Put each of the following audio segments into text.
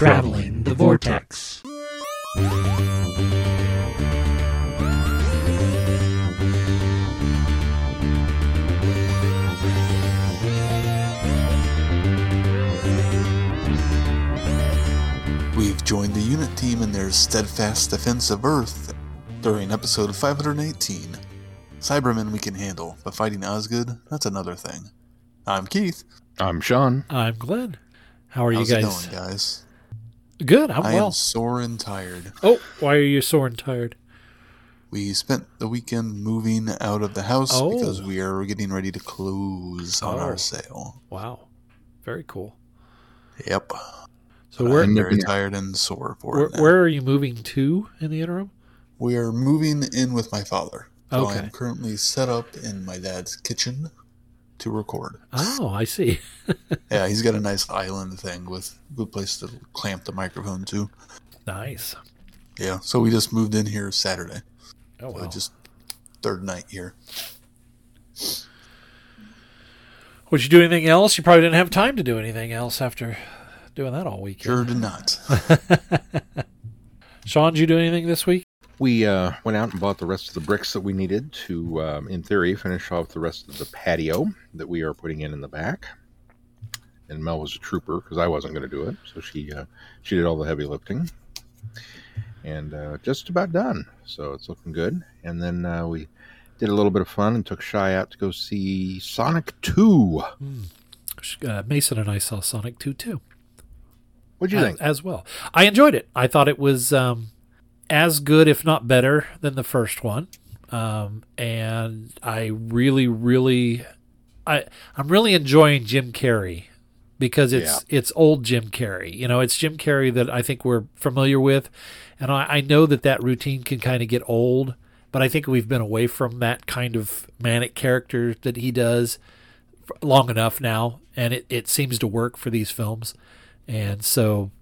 Traveling the Vortex. We've joined the unit team in their steadfast defense of Earth during episode 518. Cybermen we can handle, but fighting Osgood, that's another thing. I'm Keith. I'm Sean. I'm Glenn. How are How's you it guys? going, guys? Good. I'm I well. am sore and tired. Oh, why are you sore and tired? We spent the weekend moving out of the house Oh. because we are getting ready to close on Oh. our sale. Wow. Very cool. Yep. So where I'm And very they're- tired and sore for where, it. now. where are you moving to in the interim? We are moving in with my father. So Okay. I'm currently set up in my dad's kitchen to record. Oh, I see. Yeah, he's got a nice island thing with good place to clamp the microphone to. nice. Yeah, so we just moved in here Saturday. Oh, So wow. just third night here. Would you do anything else? You probably didn't have time to do anything else after doing that all week. Sure did not. Sean, did you do anything this week? We uh, went out and bought the rest of the bricks that we needed to, um, in theory, finish off the rest of the patio that we are putting in in the back. And Mel was a trooper because I wasn't going to do it, so she uh, she did all the heavy lifting, and uh, just about done. So it's looking good. And then uh, we did a little bit of fun and took Shy out to go see Sonic Two. Uh, Mason and I saw Sonic 2 too. What'd you as, think? as well. I enjoyed it. I thought it was um, as good, if not better, than the first one. Um, and I really, really, I I'm really enjoying Jim Carrey because it's it's old Jim Carrey. You know, it's Jim Carrey that I think we're familiar with, and I, I know that that routine can kind of get old. But I think we've been away from that kind of manic character that he does long enough now, and it, it seems to work for these films. And so,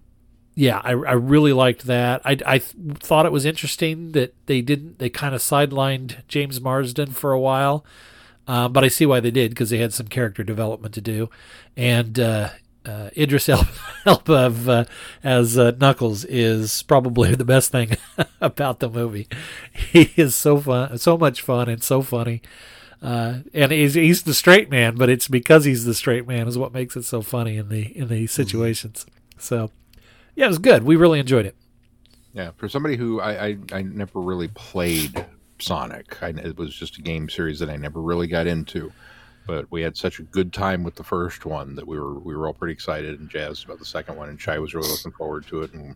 yeah, I, I really liked that. I, I th- thought it was interesting that they didn't, they kind of sidelined James Marsden for a while. Uh, but I see why they did because they had some character development to do. And uh, uh, Idris El- Elba uh, as uh, Knuckles is probably the best thing about the movie. He is so fun, so much fun, and so funny. Uh, and he's he's the straight man, but it's because he's the straight man is what makes it so funny in the in the situations. So, yeah, it was good. We really enjoyed it. Yeah, for somebody who I, I, I never really played Sonic, I, it was just a game series that I never really got into. But we had such a good time with the first one that we were we were all pretty excited and jazzed about the second one, and Chai was really looking forward to it, and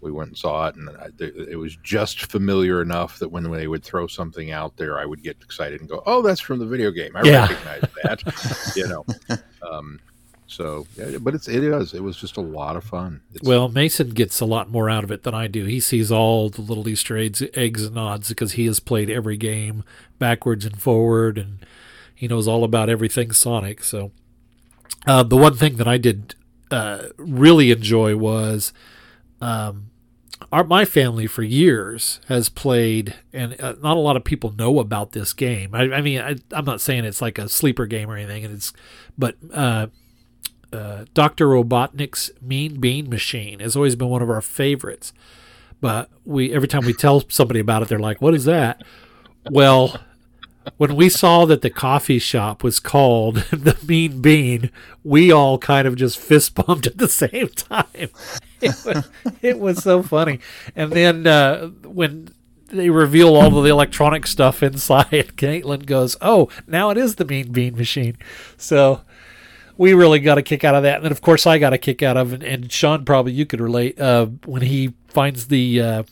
we went and saw it, and I, it was just familiar enough that when they would throw something out there, I would get excited and go, "Oh, that's from the video game! I Yeah. recognize that," you know. Um, so, but it's it is it was just a lot of fun. It's, Well, Mason gets a lot more out of it than I do. He sees all the little Easter eggs, eggs and nods because he has played every game backwards and forward, and he knows all about everything Sonic. So, uh, the one thing that I did uh, really enjoy was um, our my family for years has played, and uh, not a lot of people know about this game. I, I mean, I, I'm not saying it's like a sleeper game or anything, and it's, but uh, Dr. Robotnik's Mean Bean Machine has always been one of our favorites. But we every time we tell somebody about it, they're like, "What is that?" Well, when we saw that the coffee shop was called the Mean Bean, we all kind of just fist bumped at the same time. It was, it was so funny. And then uh, when they reveal all of the electronic stuff inside, Caitlin goes, "Oh, now it is the Mean Bean Machine." So we really got a kick out of that. And then, of course, I got a kick out of, and, and Sean probably you could relate uh, when he finds the uh,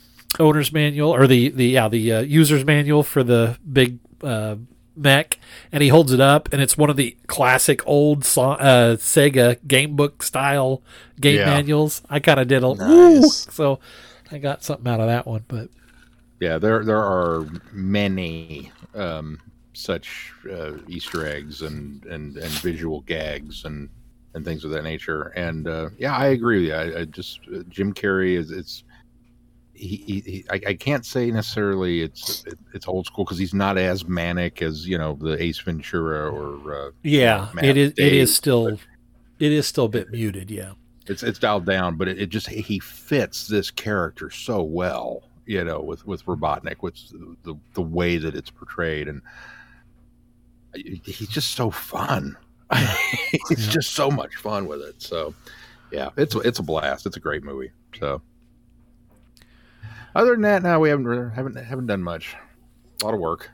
owner's manual or the the yeah the uh, user's manual for the big uh, mech, and he holds it up, and it's one of the classic old uh, Sega game book style game Yeah. manuals. I kind of did a Nice. so I got something out of that one, but. Yeah, there there are many um, such uh, Easter eggs and, and, and visual gags and, and things of that nature. And uh, yeah, I agree with you. I, I just uh, Jim Carrey is it's he, he, he I, I can't say necessarily it's it, it's old school because he's not as manic as you know the Ace Ventura or uh, Yeah, Matt it is. Dave, is still. It is still a bit muted. Yeah. It's it's dialed down, but it, it just he fits this character so well, you know, with with Robotnik, with the the way that it's portrayed, and he's just so fun. he's Yeah. just so much fun with it. So, yeah, it's it's a blast. It's a great movie. So, other than that, now we haven't haven't haven't done much. A lot of work.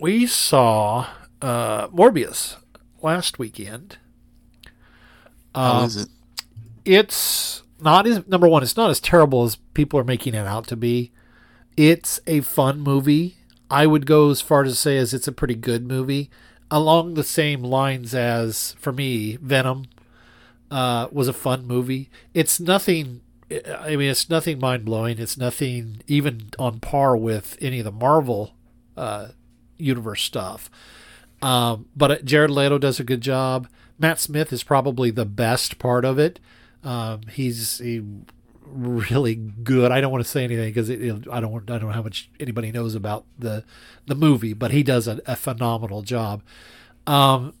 We saw uh, Morbius last weekend. How Um, is it? it's not as number one it's not as terrible as people are making it out to be it's a fun movie i would go as far to say as it's a pretty good movie along the same lines as for me venom uh, was a fun movie it's nothing i mean it's nothing mind-blowing it's nothing even on par with any of the marvel uh, universe stuff um, but Jared Leto does a good job. Matt Smith is probably the best part of it. Um, he's he really good. I don't want to say anything because I don't want, I don't know how much anybody knows about the the movie, but he does a, a phenomenal job. Um,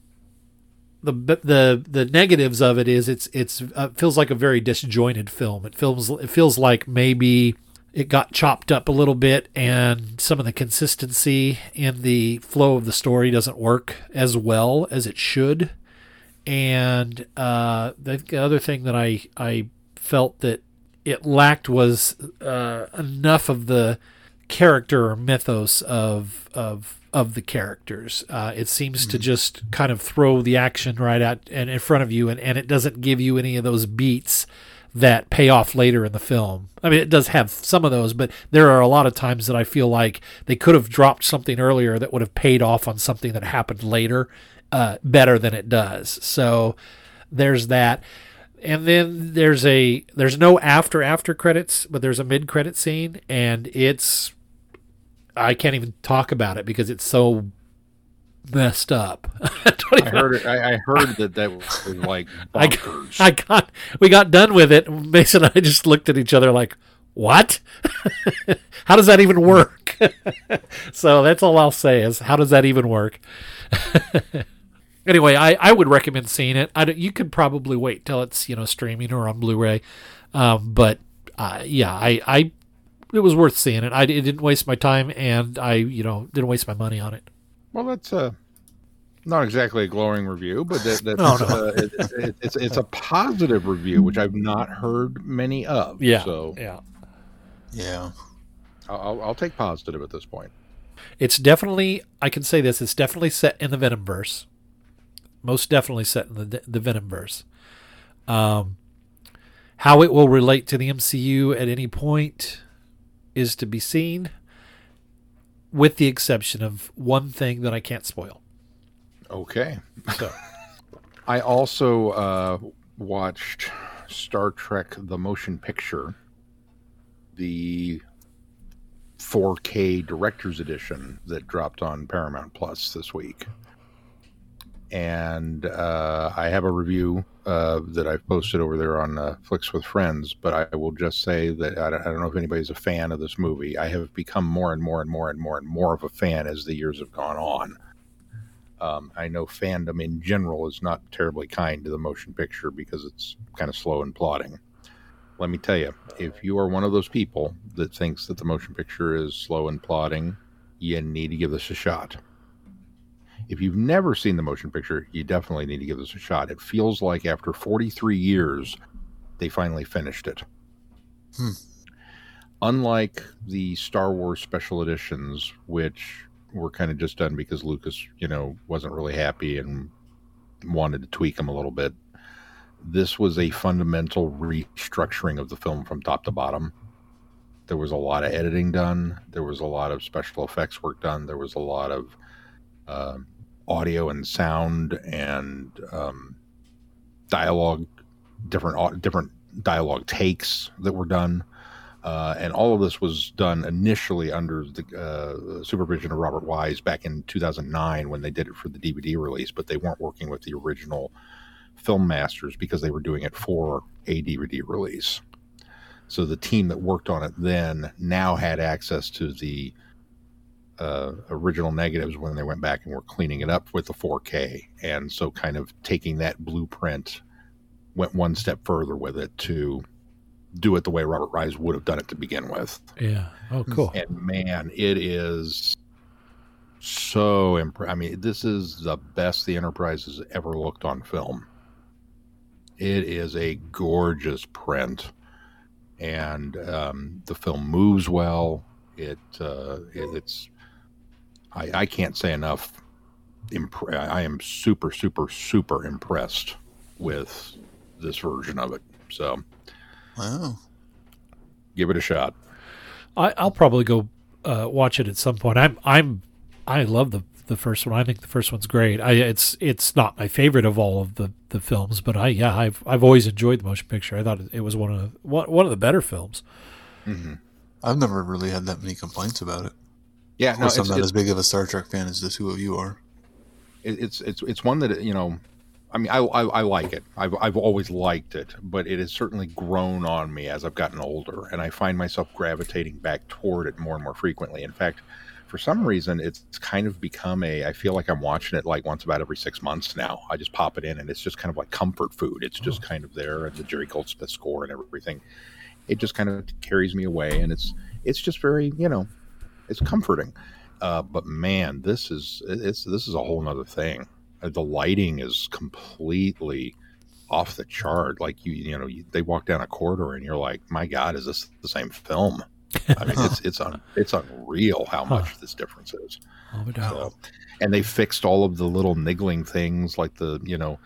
the the the negatives of it is it's it's uh, feels like a very disjointed film. It feels it feels like maybe it got chopped up a little bit and some of the consistency in the flow of the story doesn't work as well as it should and uh, the other thing that I I felt that it lacked was uh, enough of the character or mythos of of of the characters. Uh, it seems to just kind of throw the action right out and in front of you, and, and it doesn't give you any of those beats that pay off later in the film. I mean, it does have some of those, but there are a lot of times that I feel like they could have dropped something earlier that would have paid off on something that happened later uh, better than it does. So there's that. And then there's a there's no after after credits, but there's a mid credit scene, and it's I can't even talk about it because it's so messed up. Don't I heard it, I, I heard that that was like I bonkers. I got we got done with it. Mason and I just looked at each other like, "What? how does that even work?" so that's all I'll say is, "How does that even work?" Anyway, I, I would recommend seeing it. I don't- you could probably wait till it's you know streaming or on Blu-ray, um, but uh, yeah, I, I it was worth seeing it. I it didn't waste my time, and I you know didn't waste my money on it. Well, that's uh, not exactly a glowing review, but that, that's No, no. Uh, it, it, it's it's a positive review, which I've not heard many of. Yeah, so yeah. Yeah. I'll, I'll- I'll take positive at this point. It's definitely I can say this. It's definitely set in the Venomverse. Most definitely set in the the Venomverse. Um, how it will relate to the MCU at any point is to be seen, with the exception of one thing that I can't spoil. Okay. So I also uh, watched Star Trek: The Motion Picture, the 4K Director's Edition that dropped on Paramount Plus this week, and uh, I have a review uh, that I've posted over there on uh, Flicks with Friends. But I will just say that I don't, I don't know if anybody's a fan of this movie. I have become more and more and more and more and more of a fan as the years have gone on. Um, I know fandom in general is not terribly kind to the motion picture because it's kind of slow and plodding. Let me tell you, if you are one of those people that thinks that the motion picture is slow and plodding, you need to give this a shot. If you've never seen the motion picture, you definitely need to give this a shot. It feels like after 43 years, they finally finished it. Hmm. Unlike the Star Wars special editions, which were kind of just done because Lucas, you know, wasn't really happy and wanted to tweak them a little bit. This was a fundamental restructuring of the film from top to bottom. There was a lot of editing done. There was a lot of special effects work done. There was a lot of uh, audio and sound and um, dialogue, different different dialogue takes that were done. Uh, and all of this was done initially under the uh, supervision of Robert Wise back in 2009 when they did it for the DVD release, but they weren't working with the original film masters because they were doing it for a DVD release. So the team that worked on it then now had access to the uh, original negatives when they went back and were cleaning it up with the 4K. And so kind of taking that blueprint went one step further with it to do it the way Robert Wise would have done it to begin with. Yeah. Oh, cool. And man, it is so impressive. I mean, this is the best the Enterprise has ever looked on film. It is a gorgeous print, and um, the film moves well. It, uh, it it's I, I can't say enough. Impre- I am super, super, super impressed with this version of it. So Wow. give it a shot. I, I'll probably go uh, watch it at some point. I'm I'm I love the the first one. I think the first one's great. I it's it's not my favorite of all of the, the films, but I yeah I've I've always enjoyed the motion picture. I thought it was one of the, one, one of the better films. I've never really had that many complaints about it. Yeah, Of no, course, I'm not as big of a Star Trek fan as the two of you are. it- it's it's it's one that you know i mean i i, I like it. I've, I've always liked it but it has certainly grown on me as i've gotten older and i find myself gravitating back toward it more and more frequently. In fact for some reason it's kind of become a i feel like i'm watching it like once about every six months now. I just pop it in and it's just kind of like comfort food. It's just oh. kind of there and the jerry goldsmith score and everything. It just kind of carries me away and it's it's just very you know it's comforting uh, but man, this is it's this is a whole nother thing. Uh, The lighting is completely off the chart. Like you, you know, you, they walk down a corridor and you're like, my God, is this the same film? I mean, it's it's un, it's unreal how much this difference is. Oh. So, and they fixed all of the little niggling things, like the you know,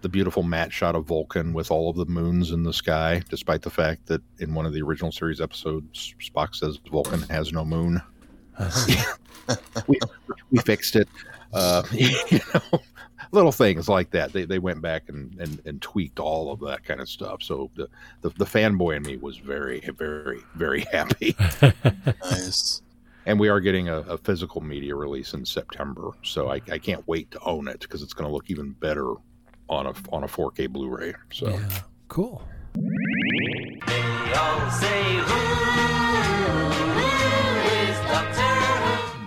the beautiful matte shot of Vulcan with all of the moons in the sky, despite the fact that in one of the original series episodes, Spock says Vulcan has no moon we, we fixed it. Uh, you know, little things like that. They, they went back and, and, and tweaked all of that kind of stuff. So the, the, the fanboy in me was very, very, very happy. Nice. and we are getting a, a physical media release in September. So I, I can't wait to own it because it's going to look even better on a, on a 4K Blu-ray. So Yeah. Cool.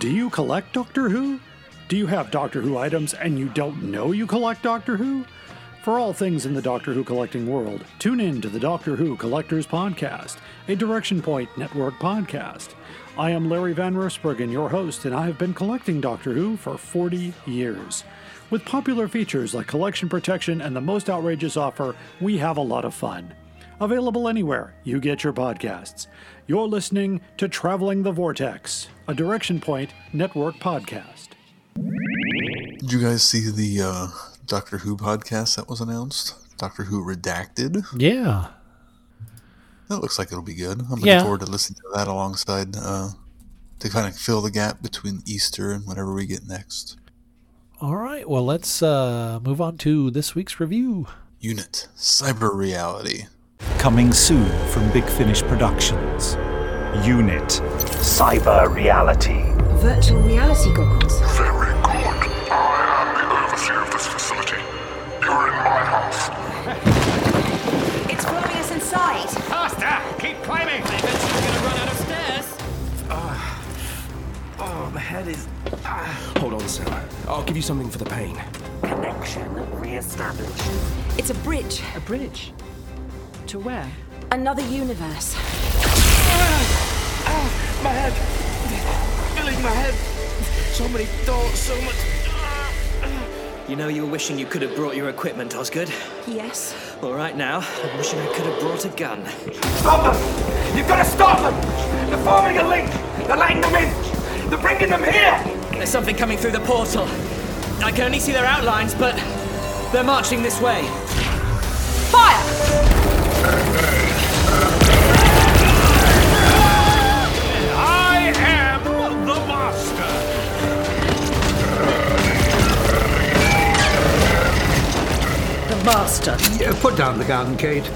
Do you collect Doctor Who? Do you have Doctor Who items and you don't know you collect Doctor Who? For all things in the Doctor Who collecting world, tune in to the Doctor Who Collectors Podcast, a Direction Point Network podcast. I am Larry Van Rosbergen, your host, and I have been collecting Doctor Who for 40 years. With popular features like collection protection and the most outrageous offer, we have a lot of fun. Available anywhere you get your podcasts. You're listening to Traveling the Vortex, a Direction Point Network podcast. Did you guys see the uh, Doctor Who podcast that was announced? Doctor Who Redacted? Yeah. That looks like it'll be good. I'm looking Yeah. forward to listening to that alongside uh, to kind of fill the gap between Easter and whatever we get next. All right. Well, let's uh, move on to this week's review. Unit Cyber Reality. Coming soon from Big Finish Productions. Unit. Cyber reality. Virtual reality goggles. Very good. I am the overseer of this facility. You're in my house. It's following us inside. Faster! Keep climbing! I bet you're gonna run out of stairs. Oh, my head is. Ah. Hold on, sir. I'll give you something for the pain. Connection re-established. It's a bridge. A bridge? To where? Another universe. Ah, my head! Feeling my head! So many thoughts, so much. You know you were wishing you could have brought your equipment, Osgood. Yes. All right now, I'm wishing I could have brought a gun. Stop them! You've got to stop them! They're forming a link! They're letting them in! They're bringing them here! There's something coming through the portal. I can only see their outlines, but they're marching this way. Fire! I am the master! The master. Yeah, Put down the gun, Kate.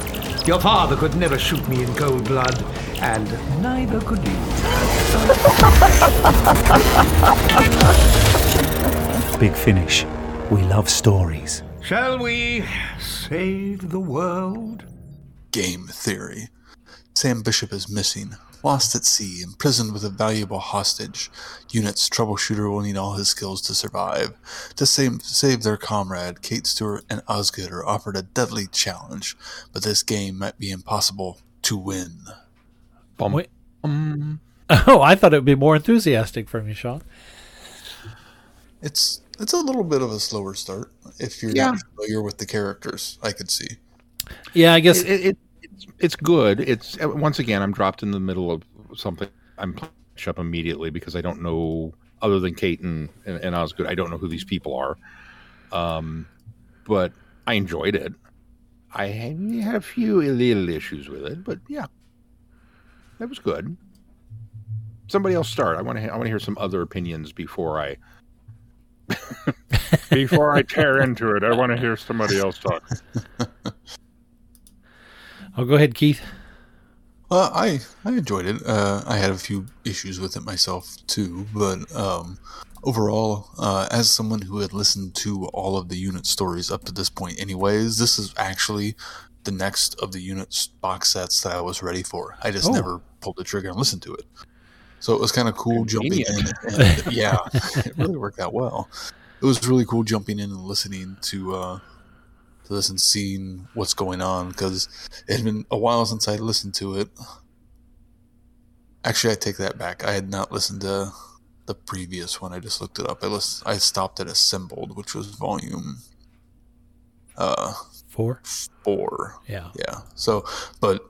Your father could never shoot me in cold blood, and neither could you. Big Finish. We love stories. Shall we save the world? Game Theory. Sam Bishop is missing. Lost at sea, imprisoned with a valuable hostage, Unit's troubleshooter will need all his skills to survive. To save, save their comrade, Kate Stewart and Osgood are offered a deadly challenge, but this game might be impossible to win. Bum, Wait. um, Oh, I thought it would be more enthusiastic from you, Sean. It's it's a little bit of a slower start if you're Yeah. not familiar with the characters. I could see. Yeah, I guess it, it, it's it's good. It's uh, once again I'm dropped in the middle of something. I'm push up immediately because I don't know other than Kate and, and, and Osgood. I don't know who these people are. Um, but I enjoyed it. I had, had a few little issues with it, but yeah, that was good. Somebody else start. I want to. I want to hear some other opinions before I. before I tear into it, I want to hear somebody else talk. I'll go ahead, Keith. Well, I I enjoyed it. Uh, I had a few issues with it myself too, but um, overall, uh, as someone who had listened to all of the unit stories up to this point, anyways, this is actually the next of the unit box sets that I was ready for. I just Oh. never pulled the trigger and listened to it, so it was kind of cool jumping in. And, yeah, it really worked out well. It was really cool jumping in and listening to. To this and seeing what's going on because it had been a while since I listened to it. Actually, I take that back. I had not listened to the previous one. I just looked it up. I list, I stopped at Assembled, which was volume uh Four. four. Yeah. Yeah. So, but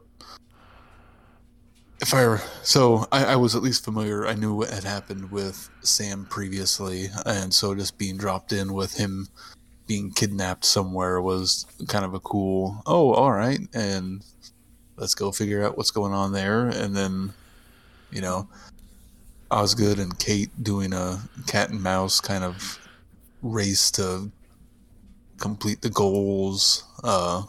if I were, so I, I was at least familiar. I knew what had happened with Sam previously, and so just being dropped in with him being kidnapped somewhere was kind of a cool. Oh, all right, and let's go figure out what's going on there, and then, you know, Osgood and Kate doing a cat and mouse kind of race to complete the goals. Uh,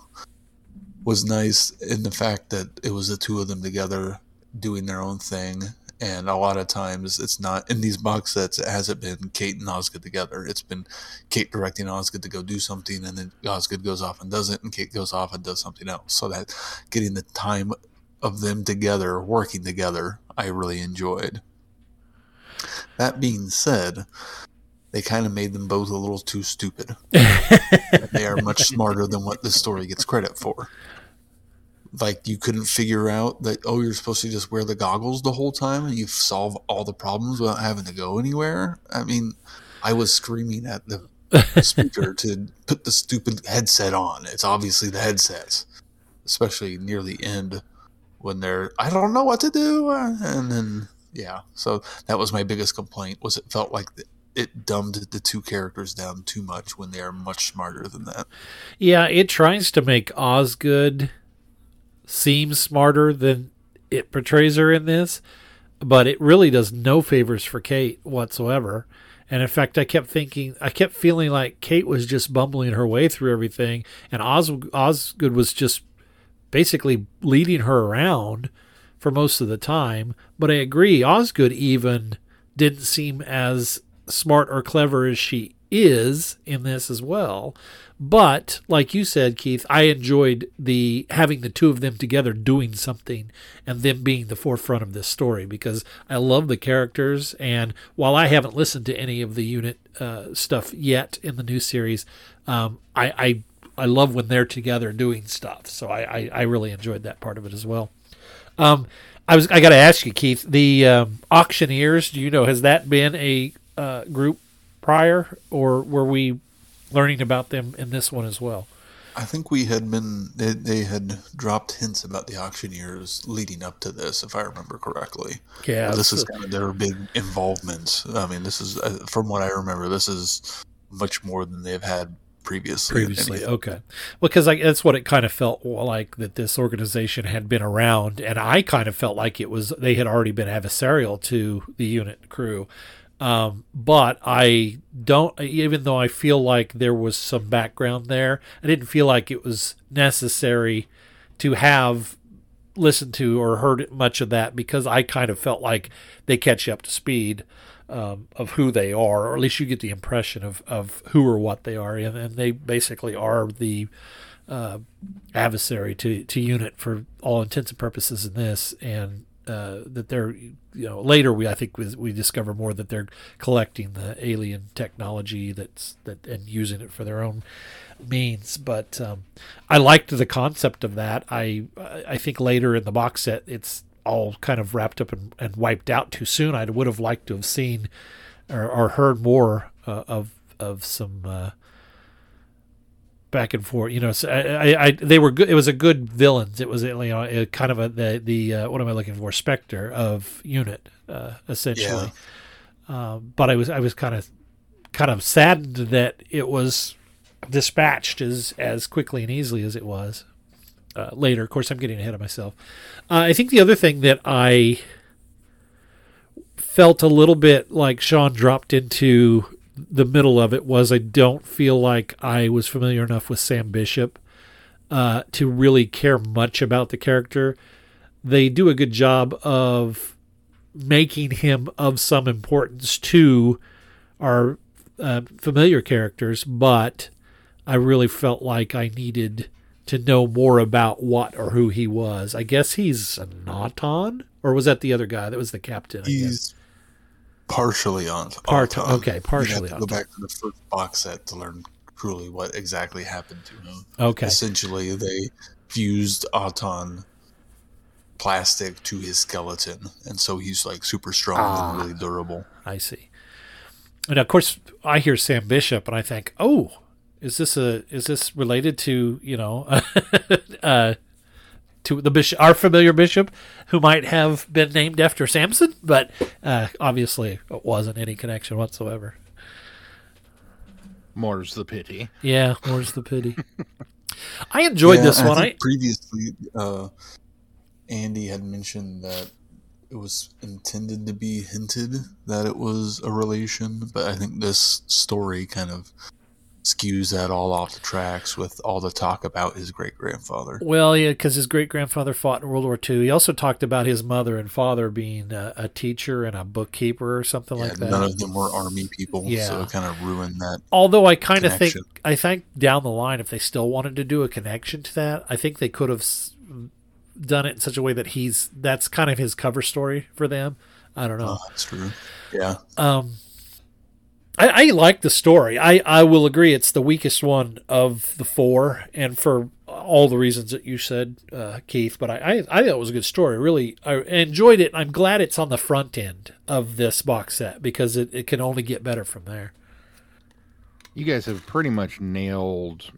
was nice in the fact that it was the two of them together doing their own thing. And a lot of times it's not in these box sets, it hasn't been Kate and Osgood together. It's been Kate directing Osgood to go do something, and then Osgood goes off and does it, and Kate goes off and does something else. So that getting the time of them together, working together, I really enjoyed. That being said, they kind of made them both a little too stupid. they are much smarter than what the story gets credit for. Like you couldn't figure out that oh you're supposed to just wear the goggles the whole time and you solve all the problems without having to go anywhere. I mean, I was screaming at the speaker to put the stupid headset on. It's obviously the headsets, especially near the end when they're I don't know what to do, uh, and then yeah. So that was my biggest complaint was it felt like the, it dumbed the two characters down too much when they are much smarter than that. Yeah, it tries to make Osgood seem smarter than it portrays her in this, but it really does no favors for Kate whatsoever. And in fact, I kept thinking, I kept feeling like Kate was just bumbling her way through everything, and Os- Osgood was just basically leading her around for most of the time. But I agree, Osgood even didn't seem as smart or clever as she is in this as well. But like you said, Keith, I enjoyed the having the two of them together doing something and them being the forefront of this story because I love the characters. And while I haven't listened to any of the unit uh, stuff yet in the new series, um, I, I I love when they're together doing stuff. So I, I, I really enjoyed that part of it as well. Um, I was I got to ask you, Keith, the um, auctioneers. Do you know has that been a uh, group prior, or were we learning about them in this one as well? I think we had been they, they had dropped hints about the auctioneers leading up to this, if I remember correctly. Yeah, Uh, this is kind of their big involvement. I mean, this is uh, from what I remember, this is much more than they've had previously. previously. Okay, because like that's what it kind of felt like that this organization had been around, and I kind of felt like it was they had already been adversarial to the unit crew. Um, but I don't, even though I feel like there was some background there, I didn't feel like it was necessary to have listened to or heard much of that because I kind of felt like they catch you up to speed um, of who they are, or at least you get the impression of, of who or what they are, and, and they basically are the uh, adversary to, to unit for all intents and purposes in this. And uh, that they're you know later we I think we, we discover more that they're collecting the alien technology that's that and using it for their own means. But um, I liked the concept of that. I I think later in the box set it's all kind of wrapped up and, and wiped out too soon. I would have liked to have seen or, or heard more uh, of of some uh, back and forth. You know, so I, I, I, they were good. It was a good villains. It was you know a, kind of a the the uh, what am I looking for? Spectre of Unit, uh, essentially. Yeah. Um, but I was I was kind of kind of saddened that it was dispatched as as quickly and easily as it was. Uh, later, of course, I'm getting ahead of myself. Uh, I think the other thing that I felt a little bit like Sean dropped into the middle of it was I don't feel like I was familiar enough with Sam Bishop uh, to really care much about the character. They do a good job of making him of some importance to our uh, familiar characters, but I really felt like I needed to know more about what or who he was. I guess he's an Auton, or was that the other guy that was the captain? He's partially on. Part, okay, partially on. Go back to the first box set to learn truly what exactly happened to him. Okay. Essentially, they fused Auton plastic to his skeleton, and so he's like super strong ah, and really durable. I see. And of course, I hear Sam Bishop, and I think, oh, is this a is this related to you know uh, to the bishop, our familiar bishop, who might have been named after Samson, but uh, obviously it wasn't any connection whatsoever. More's the pity. Yeah, more's the pity. I enjoyed yeah, this I one. I previously uh, Andy had mentioned that it was intended to be hinted that it was a relation, but I think this story kind of skews that all off the tracks with all the talk about his great grandfather. Well, yeah, because his great grandfather fought in World War II. He also talked about his mother and father being a, a teacher and a bookkeeper or something yeah, like that. None of them were army people, yeah. so it kind of ruined that. Although I kind of think, I think down the line, if they still wanted to do a connection to that, I think they could have done it in such a way that he's that's kind of his cover story for them. I don't know. Oh, that's true. Yeah. Um I, I like the story. I, I will agree it's the weakest one of the four, and for all the reasons that you said, uh, Keith. But I, I, I thought it was a good story. I really, I enjoyed it. I'm glad it's on the front end of this box set because it, it can only get better from there. You guys have pretty much nailed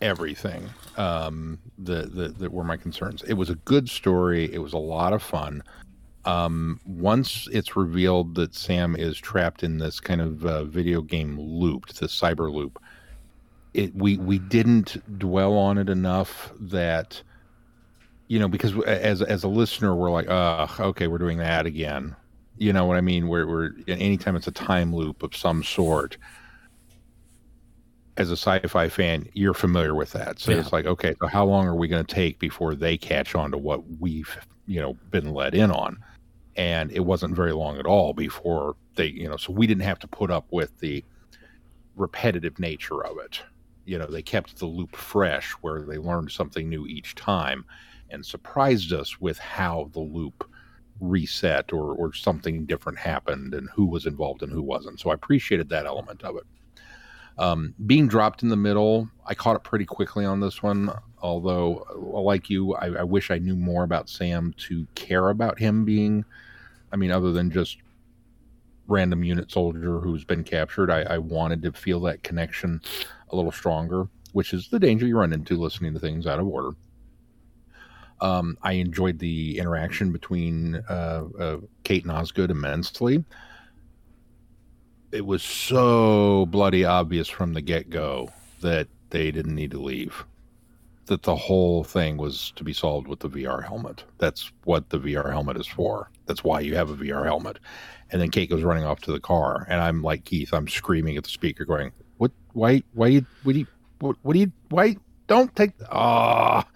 everything um, that, that, that were my concerns. It was a good story. It was a lot of fun um, once it's revealed that Sam is trapped in this kind of uh, video game loop, the cyber loop, it we we didn't dwell on it enough that you know because as as a listener we're like, uh, okay, we're doing that again. You know what I mean? Where we're anytime it's a time loop of some sort. As a sci-fi fan, you're familiar with that, so yeah. it's like, okay, so how long are we going to take before they catch on to what we've, you know, been let in on? And it wasn't very long at all before they you know so we didn't have to put up with the repetitive nature of it. You know they kept the loop fresh where they learned something new each time and surprised us with how the loop reset or or something different happened and who was involved and who wasn't. So i appreciated that element of it. Um, being dropped in the middle i caught it pretty quickly on this one although like you I, I wish i knew more about sam to care about him being I mean, other than just random unit soldier who's been captured, I, I wanted to feel that connection a little stronger, which is the danger you run into listening to things out of order. Um, I enjoyed the interaction between uh, uh, Kate and Osgood immensely. It was so bloody obvious from the get go that they didn't need to leave that the whole thing was to be solved with the VR helmet. That's what the VR helmet is for. That's why you have a VR helmet. And then Kate goes running off to the car, and I'm like Keith. I'm screaming at the speaker, going, "What? Why? Why? What do you? What, what do you? Why? Don't take ah!"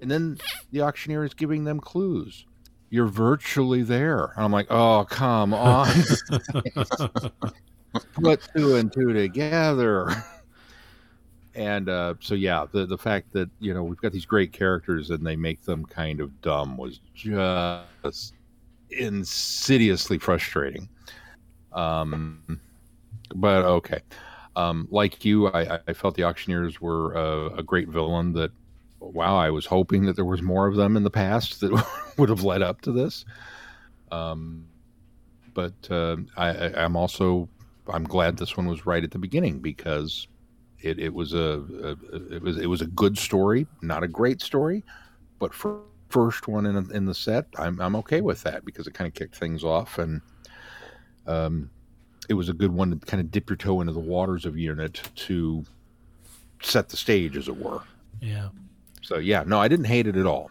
And then the auctioneer is giving them clues. You're virtually there. And I'm like, "Oh, come on! Put two and two together." And uh, so yeah, the the fact that you know we've got these great characters and they make them kind of dumb was just insidiously frustrating. Um, but okay, um, like you, I, I felt the auctioneers were a, a great villain. That wow, I was hoping that there was more of them in the past that would have led up to this. Um, but uh, I, I'm also I'm glad this one was right at the beginning because it, it was a, a, it was it was a good story, not a great story, but for first one in in the set, I'm I'm okay with that because it kind of kicked things off and um, it was a good one to kind of dip your toe into the waters of unit to set the stage, as it were. Yeah. So yeah, no, I didn't hate it at all.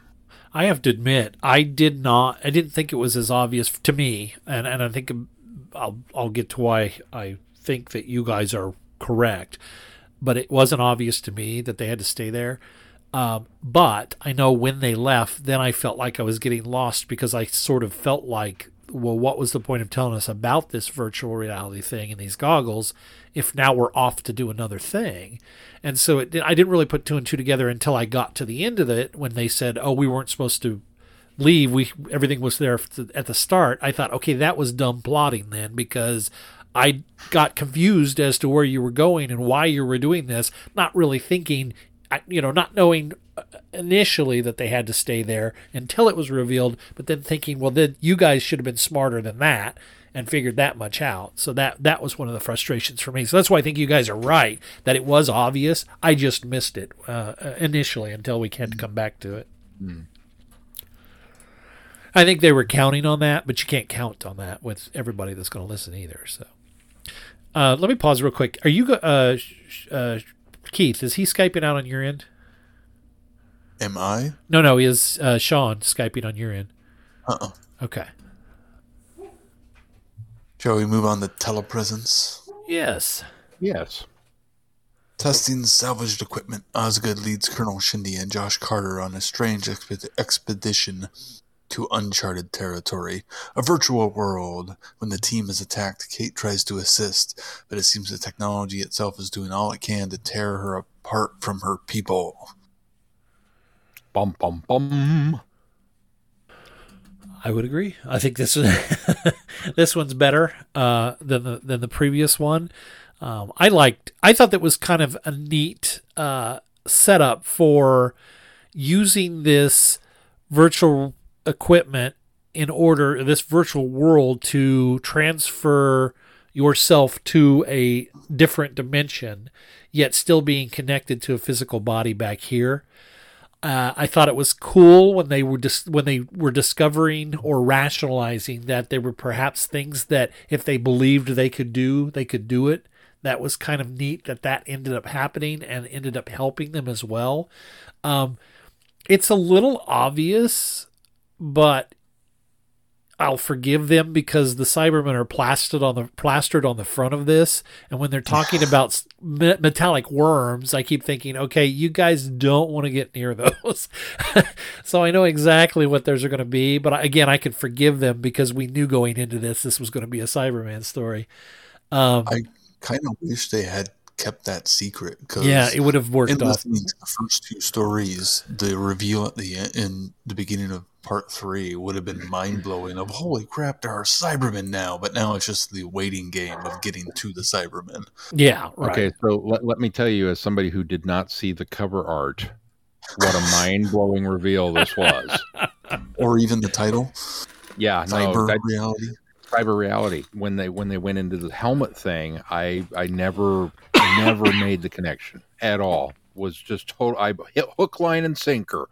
I have to admit, I did not. I didn't think it was as obvious to me, and and I think I'll I'll get to why I think that you guys are correct, but it wasn't obvious to me that they had to stay there. Um, but I know when they left, then I felt like I was getting lost because I sort of felt like, well, what was the point of telling us about this virtual reality thing and these goggles if now we're off to do another thing? And so it, I didn't really put two and two together until I got to the end of it when they said, oh, we weren't supposed to leave. We everything was there at the start. I thought, okay, that was dumb plotting then because I got confused as to where you were going and why you were doing this, not really thinking you know, not knowing uh, initially that they had to stay there until it was revealed, but then thinking, well, then you guys should have been smarter than that and figured that much out. So that that was one of the frustrations for me. So that's why I think you guys are right that it was obvious. I just missed it uh, initially until we had to come back to it. Mm. I think they were counting on that, but you can't count on that with everybody that's going to listen either. So uh, let me pause real quick. Are you uh, uh, Keith, is he Skyping out on your end? Am I? No, no, he is uh, Sean Skyping on your end. Uh uh Okay. Shall we move on to telepresence? Yes. Yes. Testing salvaged equipment, Osgood leads Colonel Shindi and Josh Carter on a strange exped- expedition to uncharted territory, a virtual world. When the team is attacked, Kate tries to assist, but it seems the technology itself is doing all it can to tear her apart from her people. Bum bum bum. I would agree. I think this this one's better uh, than the than the previous one. Um, I liked. I thought that was kind of a neat uh, setup for using this virtual equipment in order this virtual world to transfer yourself to a different dimension yet still being connected to a physical body back here uh, I thought it was cool when they were dis- when they were discovering or rationalizing that there were perhaps things that if they believed they could do, they could do it. That was kind of neat that that ended up happening and ended up helping them as well. Um, it's a little obvious but I'll forgive them because the Cybermen are plastered on the plastered on the front of this, and when they're talking about metallic worms, I keep thinking, okay, you guys don't want to get near those. so I know exactly what those are going to be, but again, I can forgive them because we knew going into this this was going to be a Cyberman story. Um, I kind of wish they had kept that secret. Cause yeah, it would have worked. In listening to the first two stories, the reveal at the in the beginning of part three would have been mm. mind blowing. Of holy crap, there are Cybermen now, but now it's just the waiting game of getting to the Cybermen. Yeah. Right. Okay, so let, let me tell you, as somebody who did not see the cover art, what a mind blowing reveal this was. or even the title. Yeah, cyber no, reality. Cyber reality. When they when they went into the helmet thing, I I never never made the connection at all. Was just total. I hit hook, line, and sinker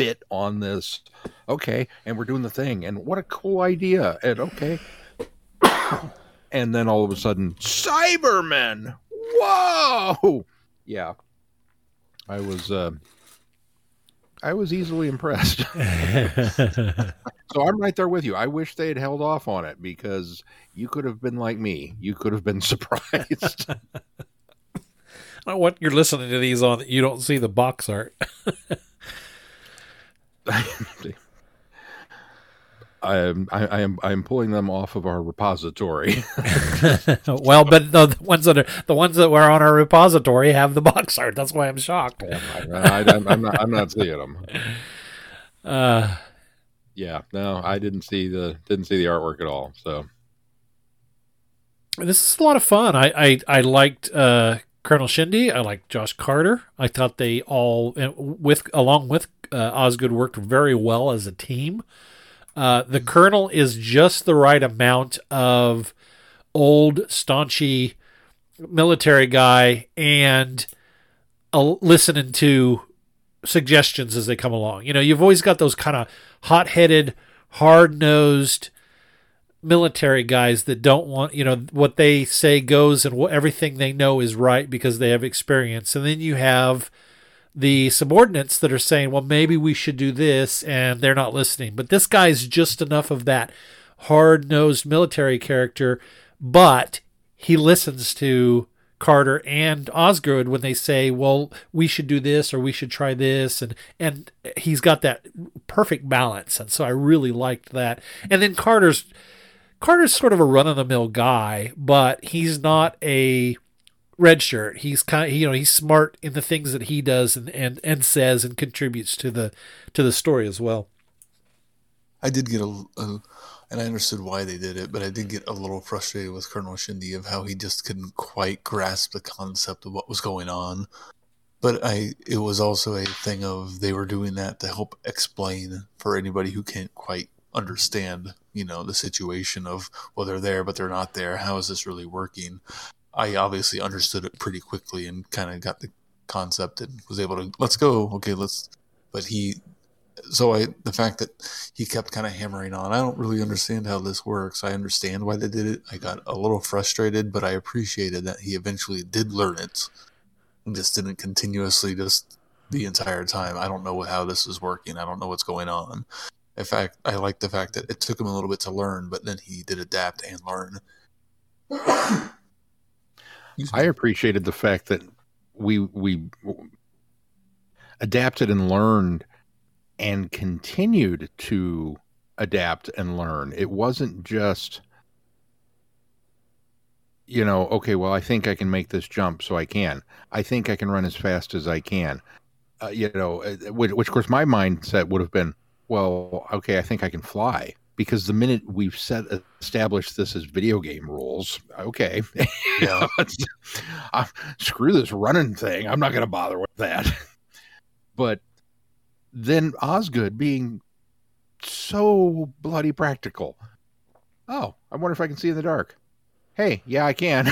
bit on this. Okay, and we're doing the thing, and what a cool idea! And okay, and then all of a sudden, Cybermen. Whoa! Yeah, I was. Uh, I was easily impressed. so I'm right there with you. I wish they had held off on it because you could have been like me. You could have been surprised. I want you're listening to these on you don't see the box art. I'm I, I am I'm pulling them off of our repository. well, but the, the ones that are the ones that were on our repository have the box art. That's why I'm shocked. I, am not I'm not seeing them. Uh, yeah, no, I didn't see the didn't see the artwork at all. So this is a lot of fun. I I, I liked uh, Colonel Shindi. I liked Josh Carter. I thought they all with along with uh, Osgood worked very well as a team. Uh, the Colonel is just the right amount of old, staunchy military guy and uh, listening to suggestions as they come along. You know, you've always got those kind of hot headed, hard nosed military guys that don't want, you know, what they say goes and what everything they know is right because they have experience. And then you have the subordinates that are saying, well, maybe we should do this, and they're not listening. But this guy's just enough of that hard nosed military character, but he listens to Carter and Osgood when they say, "Well, we should do this or we should try this," and and he's got that perfect balance, and so I really liked that. And then Carter's Carter's sort of a run of the mill guy, but he's not a red shirt. He's kind you know he's smart in the things that he does and, and and says and contributes to the to the story as well. I did get a, a and I understood why they did it, but I did get a little frustrated with Colonel Shindi of how he just couldn't quite grasp the concept of what was going on. But I, it was also a thing of they were doing that to help explain for anybody who can't quite understand, you know, the situation of well they're there but they're not there. How is this really working? I obviously understood it pretty quickly and kind of got the concept and was able to let's go. Okay, let's. But he so I the fact that he kept kind of hammering on, I don't really understand how this works. I understand why they did it. I got a little frustrated, but I appreciated that he eventually did learn it and just didn't continuously just the entire time. I don't know how this is working. I don't know what's going on. In fact, I like the fact that it took him a little bit to learn, but then he did adapt and learn. I appreciated the fact that we we adapted and learned and continued to adapt and learn. It wasn't just, you know, okay, well, I think I can make this jump, so I can. I think I can run as fast as I can. Uh, you know, uh, which, which, of course, my mindset would have been, well, okay, I think I can fly. Because the minute we've set established this as video game rules, okay, yeah, uh, screw this running thing. I'm not going to bother with that. but then Osgood being so bloody practical. Oh, I wonder if I can see in the dark. Hey, yeah, I can.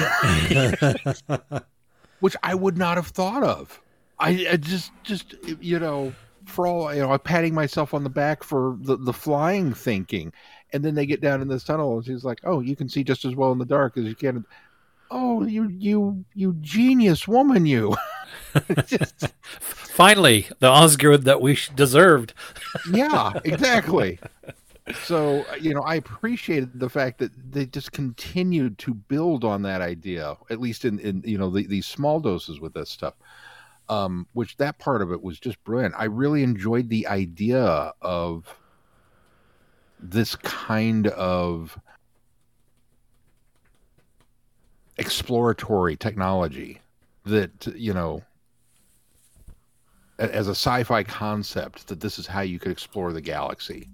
Which I would not have thought of. I, I, just, just you know, for all you know, I'm patting myself on the back for the the flying thinking, and then they get down in this tunnel, and she's like, "Oh, you can see just as well in the dark as you can." Oh, you, you, you genius woman, you. just... Finally, the Osgood that we deserved. yeah, exactly. So, you know, I appreciated the fact that they just continued to build on that idea, at least in, in you know, the, these small doses with this stuff. Um, which that part of it was just brilliant. I really enjoyed the idea of this kind of exploratory technology that you know as a sci-fi concept that this is how you could explore the galaxy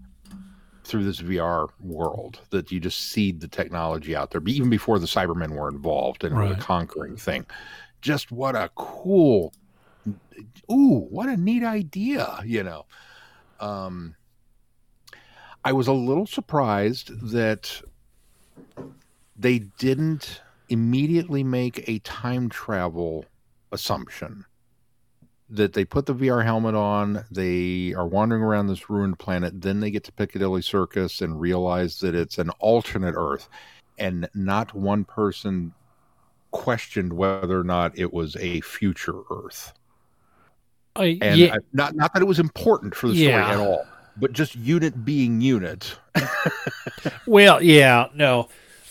through this VR world that you just seed the technology out there even before the Cybermen were involved in right. the conquering thing. Just what a cool ooh, what a neat idea, you know. Um I was a little surprised that they didn't immediately make a time travel assumption that they put the VR helmet on, they are wandering around this ruined planet, then they get to Piccadilly Circus and realize that it's an alternate Earth, and not one person questioned whether or not it was a future Earth. Uh, and yeah. I, not not that it was important for the story Yeah. at all, but just unit being unit. well, yeah, no,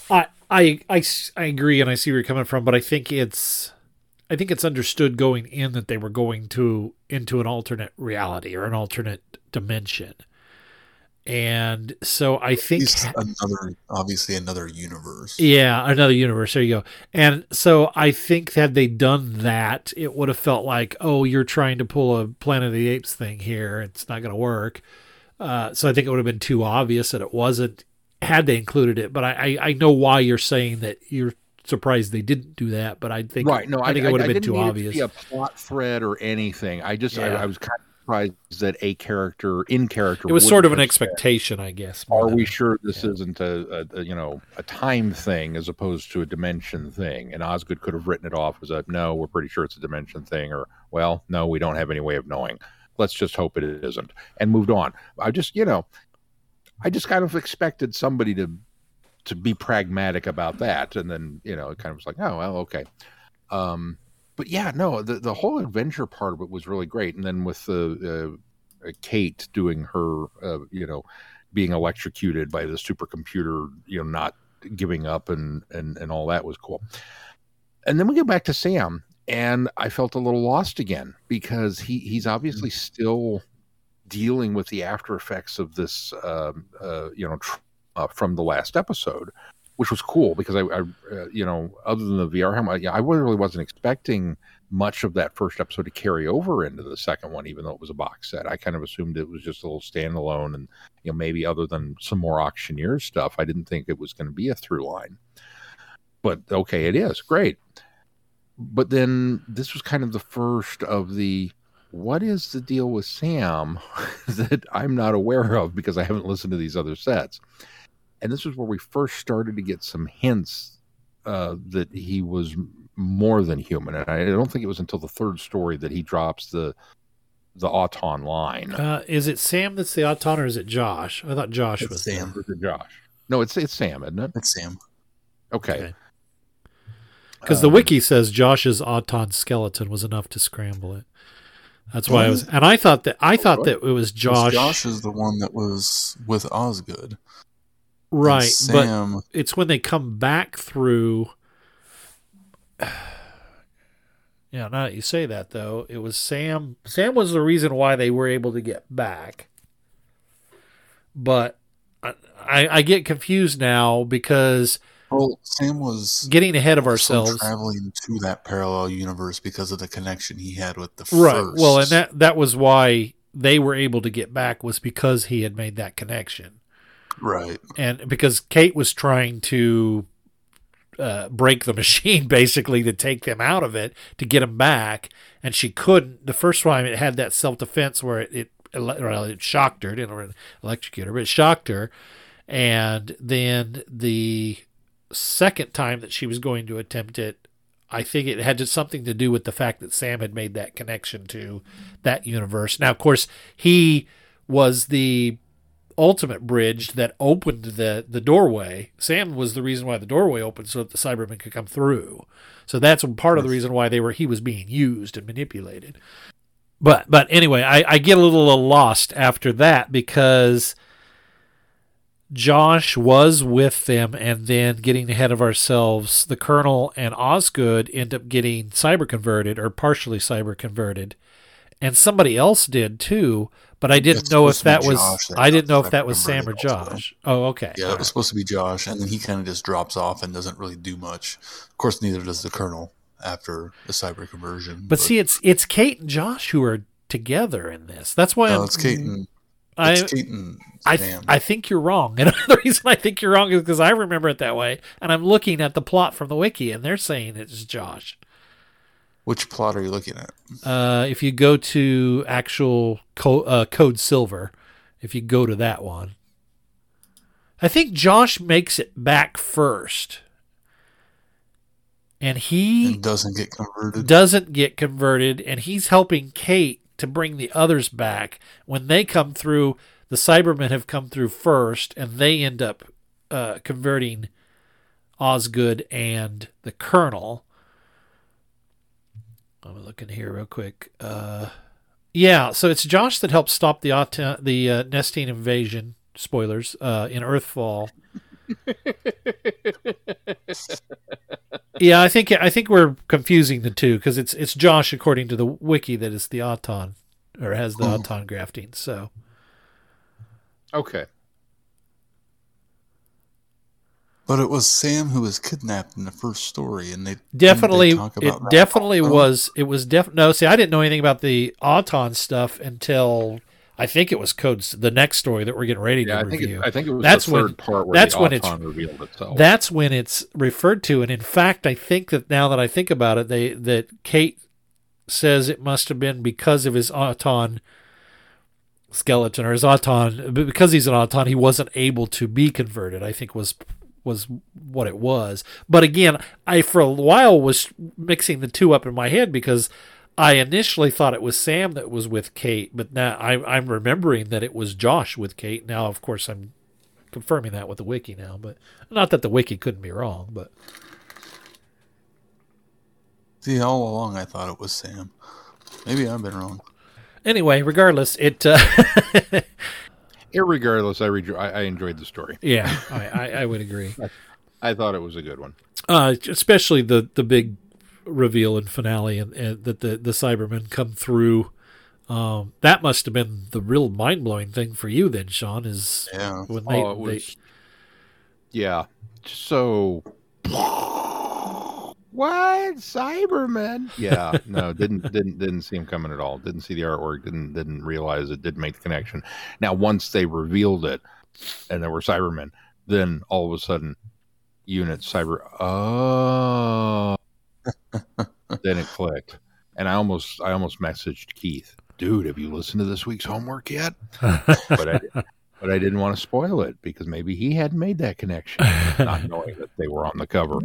I, I I I agree, and I see where you're coming from, but I think it's, I think it's understood going in that they were going to into an alternate reality or an alternate dimension. And so I think He's another, obviously another universe. Yeah, another universe. There you go. And so I think had they done that, it would have felt like, oh, you're trying to pull a Planet of the Apes thing here. It's not going to work. Uh, so I think it would have been too obvious that it wasn't had they included it. But I, I, I know why you're saying that you're surprised they didn't do that. But I think right. No, I, think it would have been too need it to obvious. be a plot thread or anything. I just I, Yeah. I was kind of surprised that a character in character. it was sort of an expectation, I guess. Are we sure this isn't a, a, a you know a time thing as opposed to a dimension thing? And Osgood could have written it off as a no, we're pretty sure it's a dimension thing, or well, no, we don't have any way of knowing. Let's just hope it isn't, and moved on. I just you know, I just kind of expected somebody to to be pragmatic about that, and then you know, it kind of was like, oh well, okay. Um, but yeah, no, the the whole adventure part of it was really great, and then with the uh, uh, Kate doing her, uh, you know, being electrocuted by the supercomputer, you know, not giving up and and and all that was cool. And then we get back to Sam, and I felt a little lost again because he he's obviously still dealing with the after effects of this, um, uh, you know, tr- uh, from the last episode, which was cool because I, I uh, you know, other than the VR helmet, I really wasn't expecting much of that first episode to carry over into the second one, even though it was a box set. I kind of assumed it was just a little standalone, and you know, maybe other than some more auctioneer stuff, I didn't think it was going to be a through line. But okay, it is great. But then this was kind of the first of the what is the deal with Sam that I'm not aware of because I haven't listened to these other sets. And this was where we first started to get some hints uh, that he was more than human. And I don't think it was until the third story that he drops the the Auton line. Uh, is it Sam that's the Auton or is it Josh? I thought Josh It's was Sam. Or Josh. No, it's it's Sam, isn't it? It's Sam. Okay. Because the wiki says Josh's Auton skeleton was enough to scramble it. That's why I was, and I thought that I thought that it was Josh, Josh is the one that was with Osgood. Right? Sam- But it's when they come back through. Yeah, now that you say that though, it was Sam. Sam was the reason why they were able to get back. But I, I, I get confused now because Well, Sam was getting ahead of ourselves. traveling to that parallel universe because of the connection he had with the Right. first. Well, and that that was why they were able to get back was because he had made that connection. Right. And because Kate was trying to uh, break the machine basically to take them out of it to get them back, and she couldn't. The first time it had that self defense where it it, well, it shocked her, didn't electrocute her, but it shocked her. And then the second time that she was going to attempt it, I think it had something to do with the fact that Sam had made that connection to that universe. Now, of course, he was the ultimate bridge that opened the the doorway. Sam was the reason why the doorway opened so that the Cybermen could come through. So that's part of the reason why they were he was being used and manipulated. But but anyway, I, I get a little lost after that because Josh was with them and then getting ahead of ourselves, the Colonel and Osgood end up getting cyber converted or partially cyber converted. And somebody else did too, but I didn't know if supposed to be that was that I didn't know if that was Sam or also. Josh. Oh, okay. Yeah, it was supposed to be Josh, and then he kind of just drops off and doesn't really do much. Of course, neither does the Colonel after the cyber conversion. But see, it's it's Kate and Josh who are together in this. That's why No, I'm, it's Kate and- I, it's Kate and I, Sam. I think you're wrong. And the reason I think you're wrong is because I remember it that way, and I'm looking at the plot from the wiki, and they're saying it's Josh. Which plot are you looking at? Uh, if you go to actual co- uh, Code Silver, if you go to that one, I think Josh makes it back first, and he And doesn't get converted. doesn't get converted, and he's helping Kate to bring the others back. When they come through, the Cybermen have come through first, and they end up uh, converting Osgood and the Colonel. I'm looking here real quick. Uh, yeah, so it's Josh that helps stop the Auto- the uh, Nestene invasion. Spoilers uh, in Earthfall. yeah, I think I think we're confusing the two because it's it's Josh according to the wiki that is the Auton or has the Hmm. Auton grafting. So Okay. But it was Sam who was kidnapped in the first story, and they definitely they talk it about that definitely also? was it was def no see i didn't know anything about the auton stuff until i think it was codes the next story that we're getting ready Yeah, to I think review it, I think it was that's the when third part where that's the when it's revealed itself. that's when it's referred to and in fact i think that now that i think about it they that kate says it must have been because of his auton skeleton or his auton but because he's an auton he wasn't able to be converted i think was was what it was but again i for a while was mixing the two up in my head because i initially thought it was sam that was with kate but now I, i'm remembering that it was josh with kate now of course i'm confirming that with the wiki now but not that the wiki couldn't be wrong but See, all along I thought it was Sam. Maybe I've been wrong. anyway regardless it uh, Irregardless, I, rejo- I I enjoyed the story. yeah I, I, I would agree I thought it was a good one. uh, especially the the big reveal and finale and, and that the the Cybermen come through. Um, that must have been the real mind blowing thing for you then, Sean. Is Yeah. when they, oh, it was. yeah. So. What Cybermen? Yeah, no, didn't didn't didn't see him coming at all. Didn't see the artwork. Didn't didn't realize it. Didn't make the connection. Now, once they revealed it, and there were Cybermen, then all of a sudden, unit cyber. Oh, then it clicked, and I almost I almost messaged Keith, dude, have you listened to this week's homework yet? but I but I didn't want to spoil it because maybe he hadn't made that connection, not knowing that they were on the cover.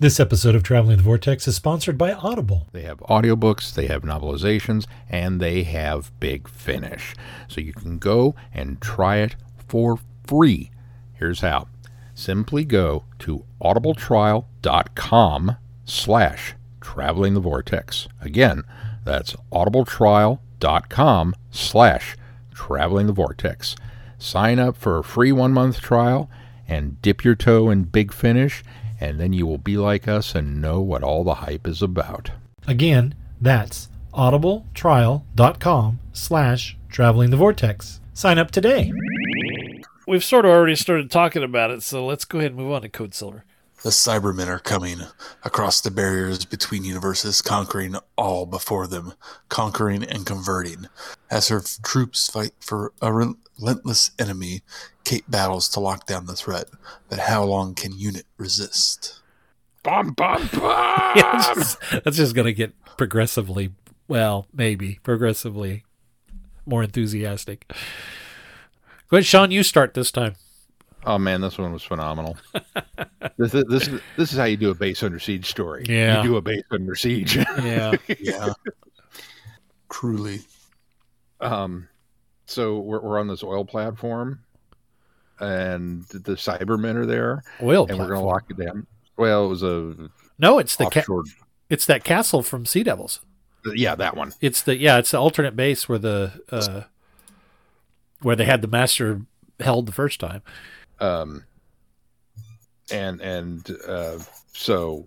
This episode of Traveling the Vortex is sponsored by Audible. They have audiobooks, they have novelizations, and they have Big Finish. So you can go and try it for free. Here's how. Simply go to audibletrial.com slash traveling the vortex. Again, that's audibletrial.com slash traveling the vortex. Sign up for a free one month trial and dip your toe in Big Finish, and then you will be like us and know what all the hype is about. Again, that's audibletrial.com slash traveling the vortex. Sign up today. we've sort of already started talking about it, so let's go ahead and move on to Code Silver. The Cybermen are coming across the barriers between universes, conquering all before them, conquering and converting. As her troops fight for a relentless enemy, Kate battles to lock down the threat. But how long can Unit resist? Bum, bum, bum! Yeah, that's just, that's just going to get progressively, well, maybe progressively more enthusiastic. Go ahead, Sean. You start this time. Oh man, this one was phenomenal. this, is, this is this is how you do a base under siege story. Yeah. you do a base under siege. Yeah. Yeah. Truly. Um, so we're we're on this oil platform, and the Cybermen are there. Oil and we're gonna platform? lock it down. Well, it was a No, it's the ca- it's that castle from Sea Devils. yeah, that one. It's the yeah, it's the alternate base where the uh, where they had the master held the first time. Um and and uh so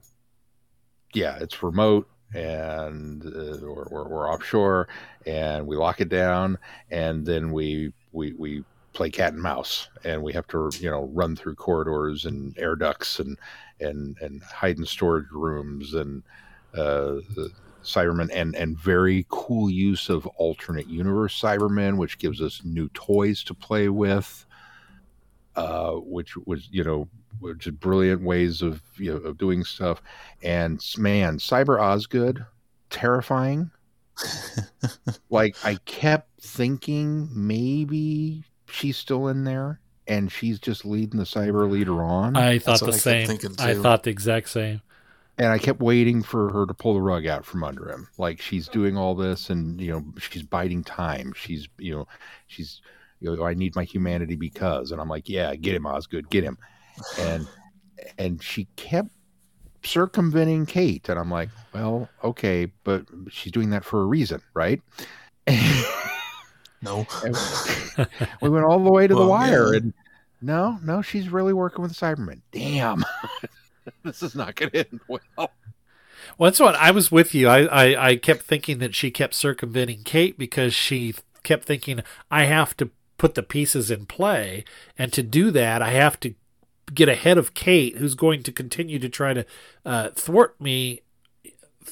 yeah it's remote and uh, we're, we're, we're offshore and we lock it down and then we we we play cat and mouse and we have to you know run through corridors and air ducts and and and hide in storage rooms and uh Cybermen and and very cool use of alternate universe Cybermen, which gives us new toys to play with uh, which was you know which is brilliant ways of you know of doing stuff. And man, Cyber Osgood, terrifying. like I kept thinking maybe she's still in there and she's just leading the cyber leader on. I thought the same. I thought the exact same. and I kept waiting for her to pull the rug out from under him. Like she's doing all this, and you know she's biding time. She's you know she's you know I need my humanity because, and I'm like, yeah, get him, Osgood, get him, and and she kept circumventing Kate, and I'm like, well, okay, but she's doing that for a reason, right? No. we went all the way to the wire, yeah. and no, no, she's really working with the Cybermen. Damn, this is not going to end well. Well, that's what I was with you. I, I, I kept thinking that she kept circumventing Kate because she kept thinking, I have to put the pieces in play. And to do that, I have to get ahead of Kate, who's going to continue to try to uh, thwart me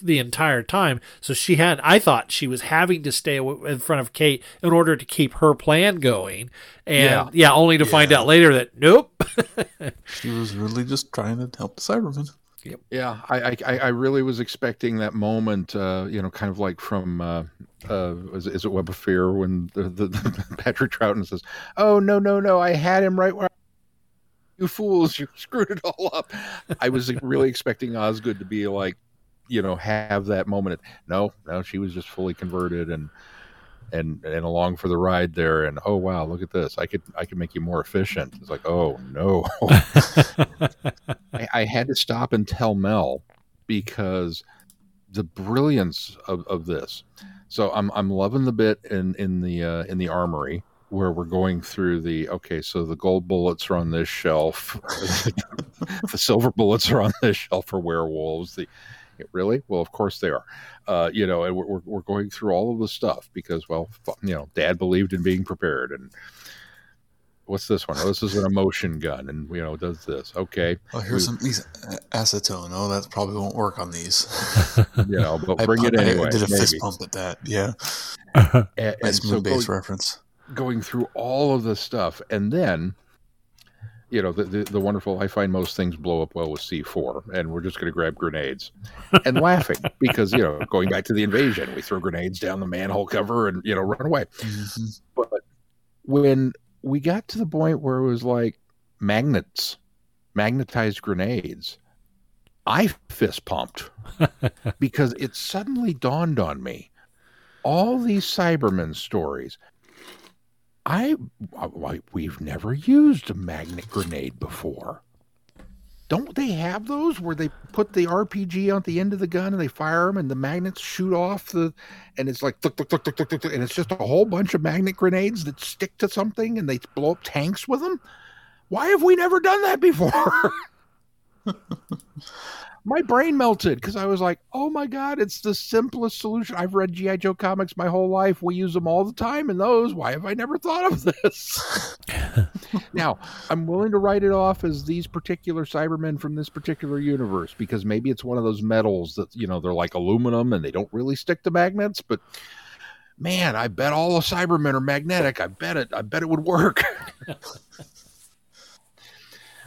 the entire time. So she had, I thought she was having to stay in front of Kate in order to keep her plan going. And yeah, yeah only to yeah. find out later that nope. she was really just trying to help the Cybermen. Yep. Yeah, I, I I really was expecting that moment, uh, you know, kind of like from uh, uh, is, is it Web of Fear when the, the, the Patrick Troughton says, "Oh no no no, I had him right where." You fools! You screwed it all up. I was really expecting Osgood to be like, you know have that moment. No, no, she was just fully converted and and and along for the ride there. And oh wow, look at this! I could I could make you more efficient. It's like oh no, I, I had to stop and tell Mel because the brilliance of, of this. So I'm I'm loving the bit in in the uh, in the armory where we're going through the okay so the gold bullets are on this shelf the silver bullets are on this shelf for werewolves the really? Well, of course they are. Uh, you know, and we're, we're going through all of the stuff because, well, you know, dad believed in being prepared. And what's this one? Oh, this is an emotion gun and, you know, does this. Okay. Oh, here's some these acetone. Oh, that probably won't work on these. you know, but bring it anyway. I did a maybe. fist pump at that. Yeah. and, and base so reference. Going through all of the stuff. And then you know the, the, the wonderful i find most things blow up well with c4 and we're just going to grab grenades and laughing because you know going back to the invasion we throw grenades down the manhole cover and you know run away mm-hmm. but when we got to the point where it was like magnets magnetized grenades i fist pumped because it suddenly dawned on me all these cybermen stories I, I we've never used a magnet grenade before. Don't they have those where they put the RPG on the end of the gun and they fire them and the magnets shoot off the and it's like tuk, tuk, tuk, tuk, tuk, and it's just a whole bunch of magnet grenades that stick to something and they blow up tanks with them? Why have we never done that before? my brain melted because I was like, oh my God, it's the simplest solution. I've read G.I. Joe comics my whole life. We use them all the time in those. Why have I never thought of this? now, I'm willing to write it off as these particular Cybermen from this particular universe because maybe it's one of those metals that, you know, they're like aluminum and they don't really stick to magnets, but man, I bet all the Cybermen are magnetic. I bet it. I bet it would work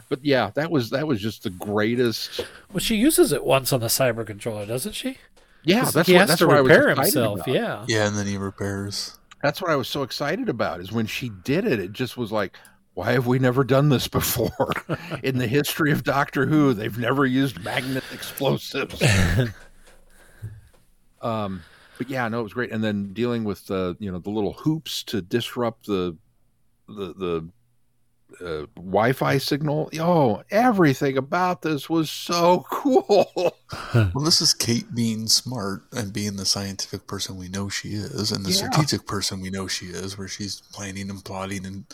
but yeah, that was that was just the greatest. Well, she uses it once on the cyber controller, doesn't she? Yeah, that's he what, has that's to what repair I was himself. About. Yeah, yeah, and then he repairs. That's what I was so excited about. Is when she did it, it just was like, why have we never done this before in the history of Doctor Who? They've never used magnet explosives. um, but yeah, no, it was great. And then dealing with the you know the little hoops to disrupt the the the uh, Wi-Fi signal. Oh, everything about this was so cool. well, this is Kate being smart and being the scientific person we know she is, and the yeah. strategic person we know she is, where she's planning and plotting and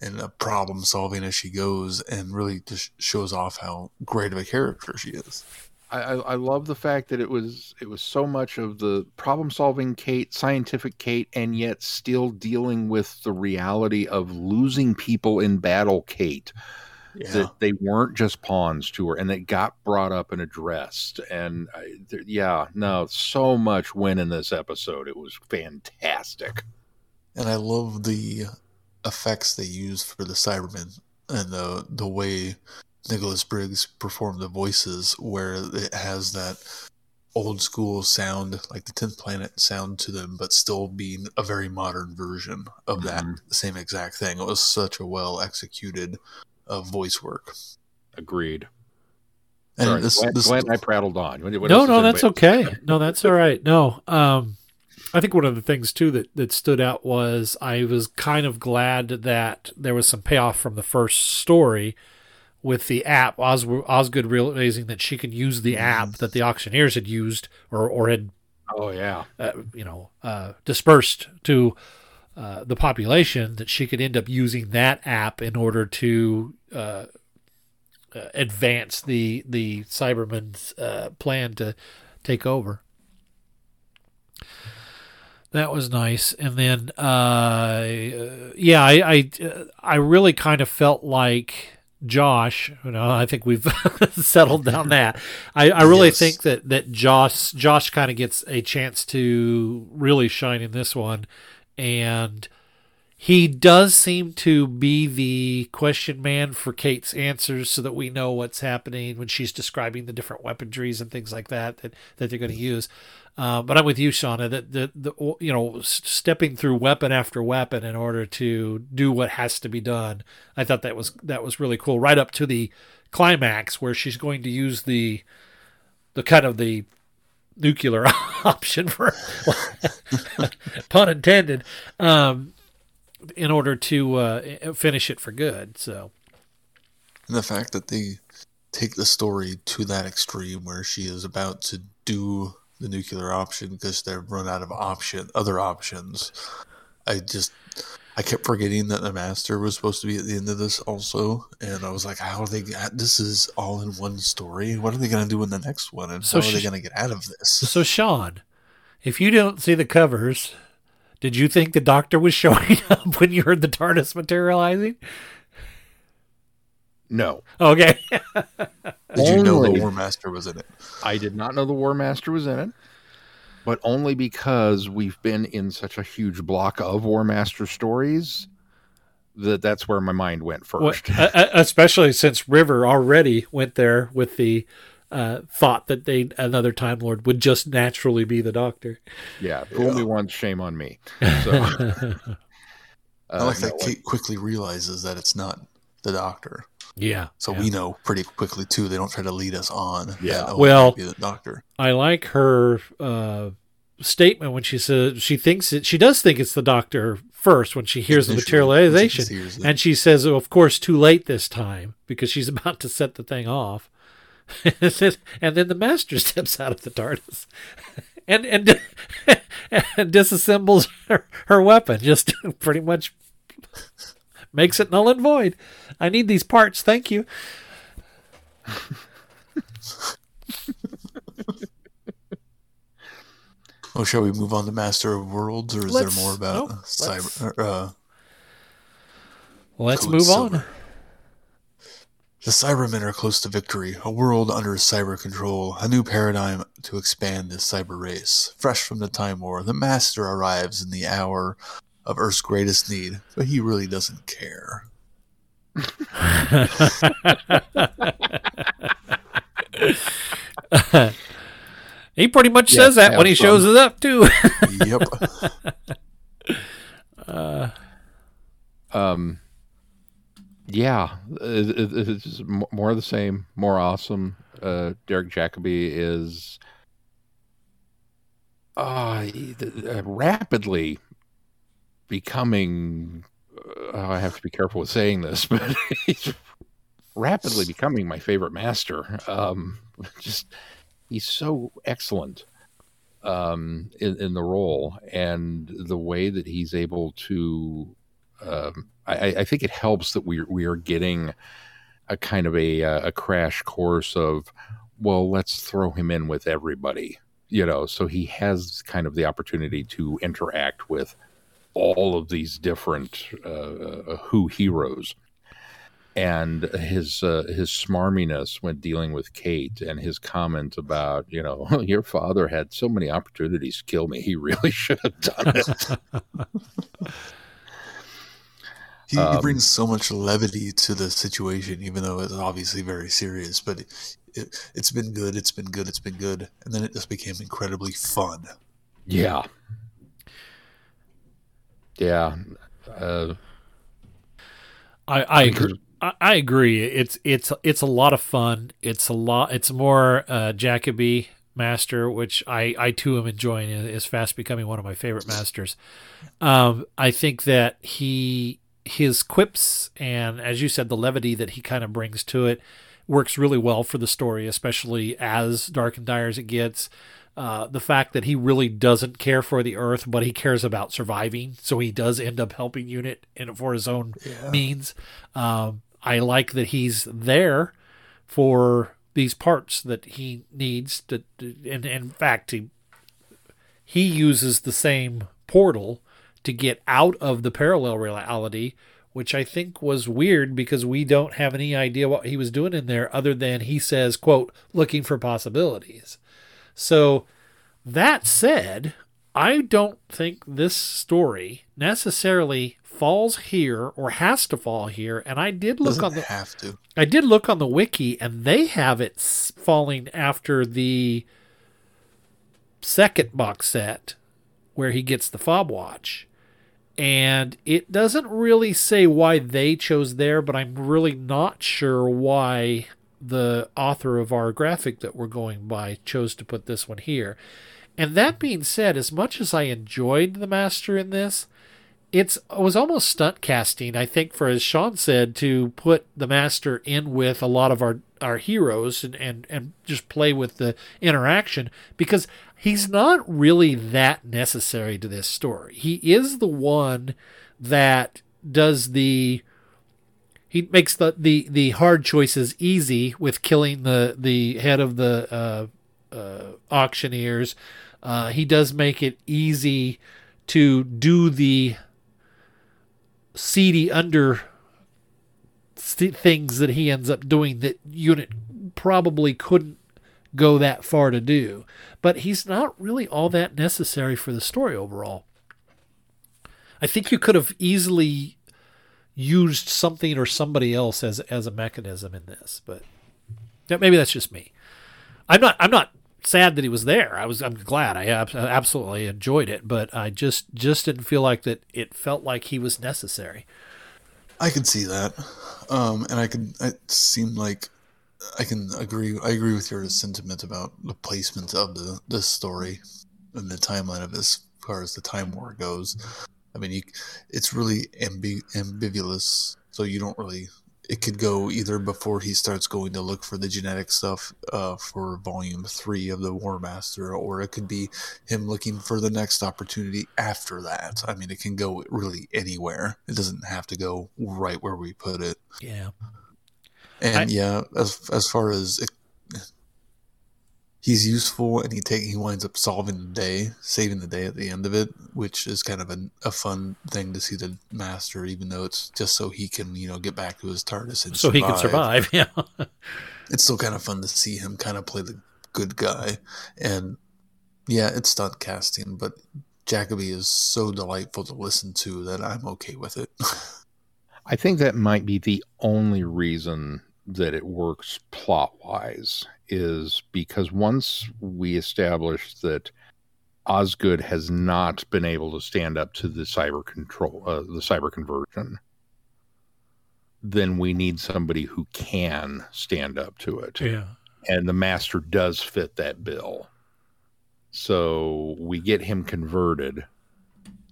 and problem solving as she goes, and really just shows off how great of a character she is. I, I love the fact that it was it was so much of the problem solving Kate, scientific Kate, and yet still dealing with the reality of losing people in battle Kate. Yeah. That they weren't just pawns to her, and it got brought up and addressed. And I, there, yeah, no, so much win in this episode. It was fantastic. And I love the effects they used for the Cybermen and the the way Nicholas Briggs performed the voices where it has that old school sound, like the 10th planet sound to them, but still being a very modern version of mm-hmm. that same exact thing. It was such a well executed uh, voice work. Agreed. And Sorry, this, glad, this, glad I prattled on. What no, no, that's okay. No, that's all right. No, um, I think one of the things too that, that stood out was I was kind of glad that there was some payoff from the first story with the app, Os- Osgood realizing that she could use the app that the auctioneers had used or, or had, oh yeah, uh, you know, uh, dispersed to uh, the population, that she could end up using that app in order to uh, uh, advance the the Cybermen's uh, plan to take over. That was nice, and then yeah, I I, I really kind of felt like Josh, you know, I think we've settled down that. I, I really Yes. think that that Josh Josh kind of gets a chance to really shine in this one, and he does seem to be the question man for Kate's answers, so that we know what's happening when she's describing the different weaponries and things like that that, that they're going to mm-hmm. use. Uh, but I'm with you, Shauna. That the, the you know stepping through weapon after weapon in order to do what has to be done. I thought that was that was really cool. Right up to the climax where she's going to use the the kind of the nuclear option for pun intended um, in order to uh, finish it for good. So And the fact that they take the story to that extreme where she is about to do the nuclear option because they've run out of option other options. I just I kept forgetting that the master was supposed to be at the end of this also, and I was like, "How are they? This is all in one story. What are they going to do in the next one? And So how are they going to get out of this?" So, Sean, if you don't see the covers, did you think the doctor was showing up when you heard the TARDIS materializing? No. Okay. Did you know the War Master was in it? I did not know the War Master was in it, but only because we've been in such a huge block of War Master stories that that's where my mind went Well, first. e- especially since River already went there with the uh, thought that they another Time Lord would just naturally be the Doctor. yeah, fool me once, shame on me. So, I like uh, that no, Kate quickly realizes that it's not the Doctor. Yeah. So yeah. we know pretty quickly too. They don't try to lead us on. Yeah. that, oh, Well- be the Doctor. I like her uh, statement when she says she thinks it. She does think it's the Doctor first when she hears the when she materialization, hears and she says, oh, "Of course, too late this time because she's about to set the thing off." and then the Master steps out of the TARDIS and and, and disassembles her, her weapon. Just pretty much makes it null and void. I need these parts. Thank you. Oh, shall we move on to Master of Worlds, or is Let's- there more about nope, cyber? Uh, Let's move Silver. on. The Cybermen are close to victory, a world under cyber control, a new paradigm to expand the cyber race. Fresh from the Time War, the Master arrives in the hour of Earth's greatest need, but he really doesn't care. He pretty much Yeah, says that when he fun. shows it up too. Yep. uh, um, yeah, it, it, it's more of the same, more awesome. Uh, Derek Jacobi is uh, uh, rapidly becoming. Uh, I have to be careful with saying this, but he's rapidly becoming my favorite master. Um, just he's so excellent um, in, in the role, and the way that he's able to. Um, I, I think it helps that we we are getting a kind of a uh, a crash course of, well, let's throw him in with everybody, you know. So he has kind of the opportunity to interact with all of these different uh, uh, Who heroes, and his uh, his smarminess when dealing with Kate, and his comment about you know your father had so many opportunities to kill me, he really should have done it. He, he Um, brings so much levity to the situation, even though it's obviously very serious. But it, it, it's been good, it's been good, it's been good, and then it just became incredibly fun. yeah, yeah. Uh, I I agree. I, agree. It's it's it's a lot of fun. It's a lot. It's more uh, Jacobi master, which I I too am enjoying. Is fast becoming one of my favorite masters. Um, I think that he his quips and as you said, the levity that he kind of brings to it works really well for the story, especially as dark and dire as it gets. Uh, the fact that he really doesn't care for the Earth, but he cares about surviving, so he does end up helping Unit in for his own means. Um, I like that he's there for these parts that he needs to, and in fact, he he uses the same portal to get out of the parallel reality which I think was weird because we don't have any idea what he was doing in there other than he says, quote, looking for possibilities. So that said, I don't think this story necessarily falls here or has to fall here. And I did look Doesn't on the have to. I did look on the wiki, and they have it falling after the second box set where he gets the fob watch. And it doesn't really say why they chose there, but I'm really not sure why the author of our graphic that we're going by chose to put this one here. And that being said, as much as I enjoyed the master in this, it's it was almost stunt casting, I think, for as Sean said, to put the master in with a lot of our our heroes and and and just play with the interaction because he's not really that necessary to this story. He is the one that does the he makes the the the hard choices easy with killing the the head of the uh, uh, auctioneers. Uh, he does make it easy to do the seedy under things that he ends up doing that unit probably couldn't go that far to do but he's not really all that necessary for the story overall i think you could have easily used something or somebody else as as a mechanism in this but yeah, maybe that's just me i'm not i'm not sad that he was there i was i'm glad i ab- absolutely enjoyed it but i just just didn't feel like that it felt like he was necessary I can see that, um, and I can. It seemed like I can agree. I agree with your sentiment about the placement of the this story and the timeline of this, as far as the time war goes. I mean, you, it's really ambi- ambiguous, so you don't really. It could go either before he starts going to look for the genetic stuff uh, for Volume Three of the War Master, or it could be him looking for the next opportunity after that. I mean, it can go really anywhere. It doesn't have to go right where we put it. yeah And I- yeah, as as far as it, he's useful, and he take he winds up solving the day, saving the day at the end of it, which is kind of a, a fun thing to see the master, even though it's just so he can you know get back to his TARDIS and so he can survive yeah. It's still kind of fun to see him kind of play the good guy, and yeah, it's stunt casting, but Jacobi is so delightful to listen to that I'm okay with it. I think that might be the only reason that it works plot wise is because once we establish that Osgood has not been able to stand up to the cyber control, uh, the cyber conversion, then we need somebody who can stand up to it. yeah And the master does fit that bill. So we get him converted,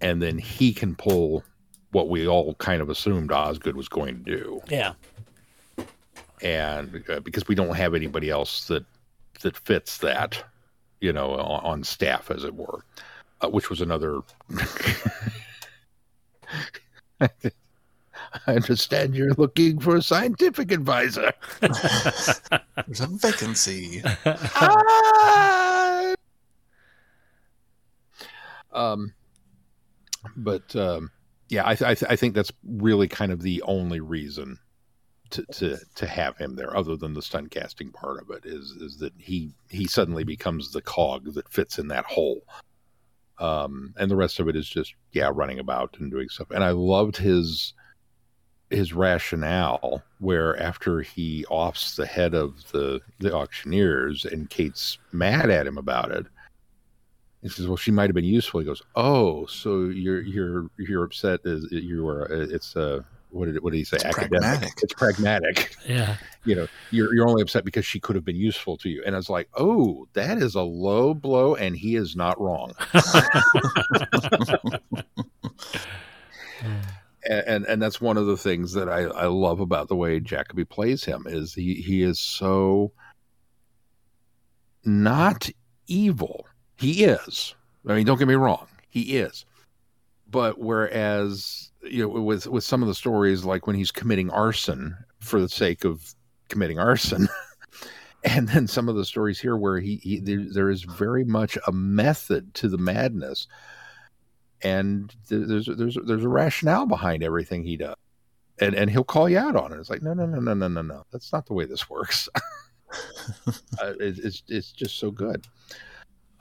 and then he can pull what we all kind of assumed Osgood was going to do yeah and uh, because we don't have anybody else that that fits that you know on, on staff as it were uh, which was another i understand you're looking for a scientific advisor There's a vacancy. um but um yeah i th- I, th- I think that's really kind of the only reason to, to to have him there other than the stunt casting part of it is is that he he suddenly becomes the cog that fits in that hole um and the rest of it is just yeah running about and doing stuff and i loved his his rationale where after he offs the head of the the auctioneers and kate's mad at him about it he says, "Well, she might have been useful." He goes, "Oh, so you're you're you're upset? Is you are? It's uh, what did what did he say? Academic. pragmatic. It's pragmatic. yeah You know, you're you're only upset because she could have been useful to you." And I was like, "Oh, that is a low blow, and he is not wrong." and, and and that's one of the things that I, I love about the way Jacobi plays him is he he is so not evil. He is. I mean, don't get me wrong, he is. But whereas you know, with with some of the stories, like when he's committing arson for the sake of committing arson, and then some of the stories here where he, he there, there is very much a method to the madness, and there's there's there's a rationale behind everything he does. and and he'll call you out on it. It's like, no, no, no, no, no, no, no. That's not the way this works. uh, it, it's it's just so good.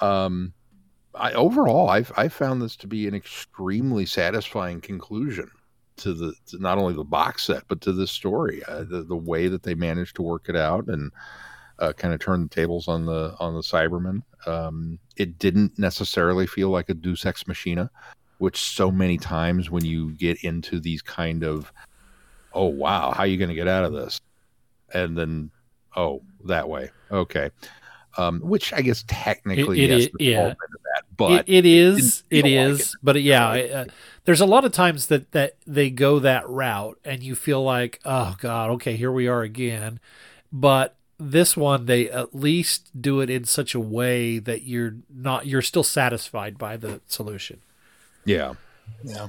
Um, I overall, I've I found this to be an extremely satisfying conclusion to the to not only the box set but to this story. Uh, the the way that they managed to work it out and uh, kind of turn the tables on the on the Cybermen. Um, it didn't necessarily feel like a Deus Ex Machina, which so many times when you get into these kind of, oh wow, how are you going to get out of this? And then, oh, that way, okay. Um, which I guess technically, It- it yes, there's yeah. Element of that, but it, it is it feel like is but yeah I- uh, there's a lot of times that that they go that route and you feel like oh god okay here we are again but this one they at least do it in such a way that you're not you're still satisfied by the solution Yeah. Yeah.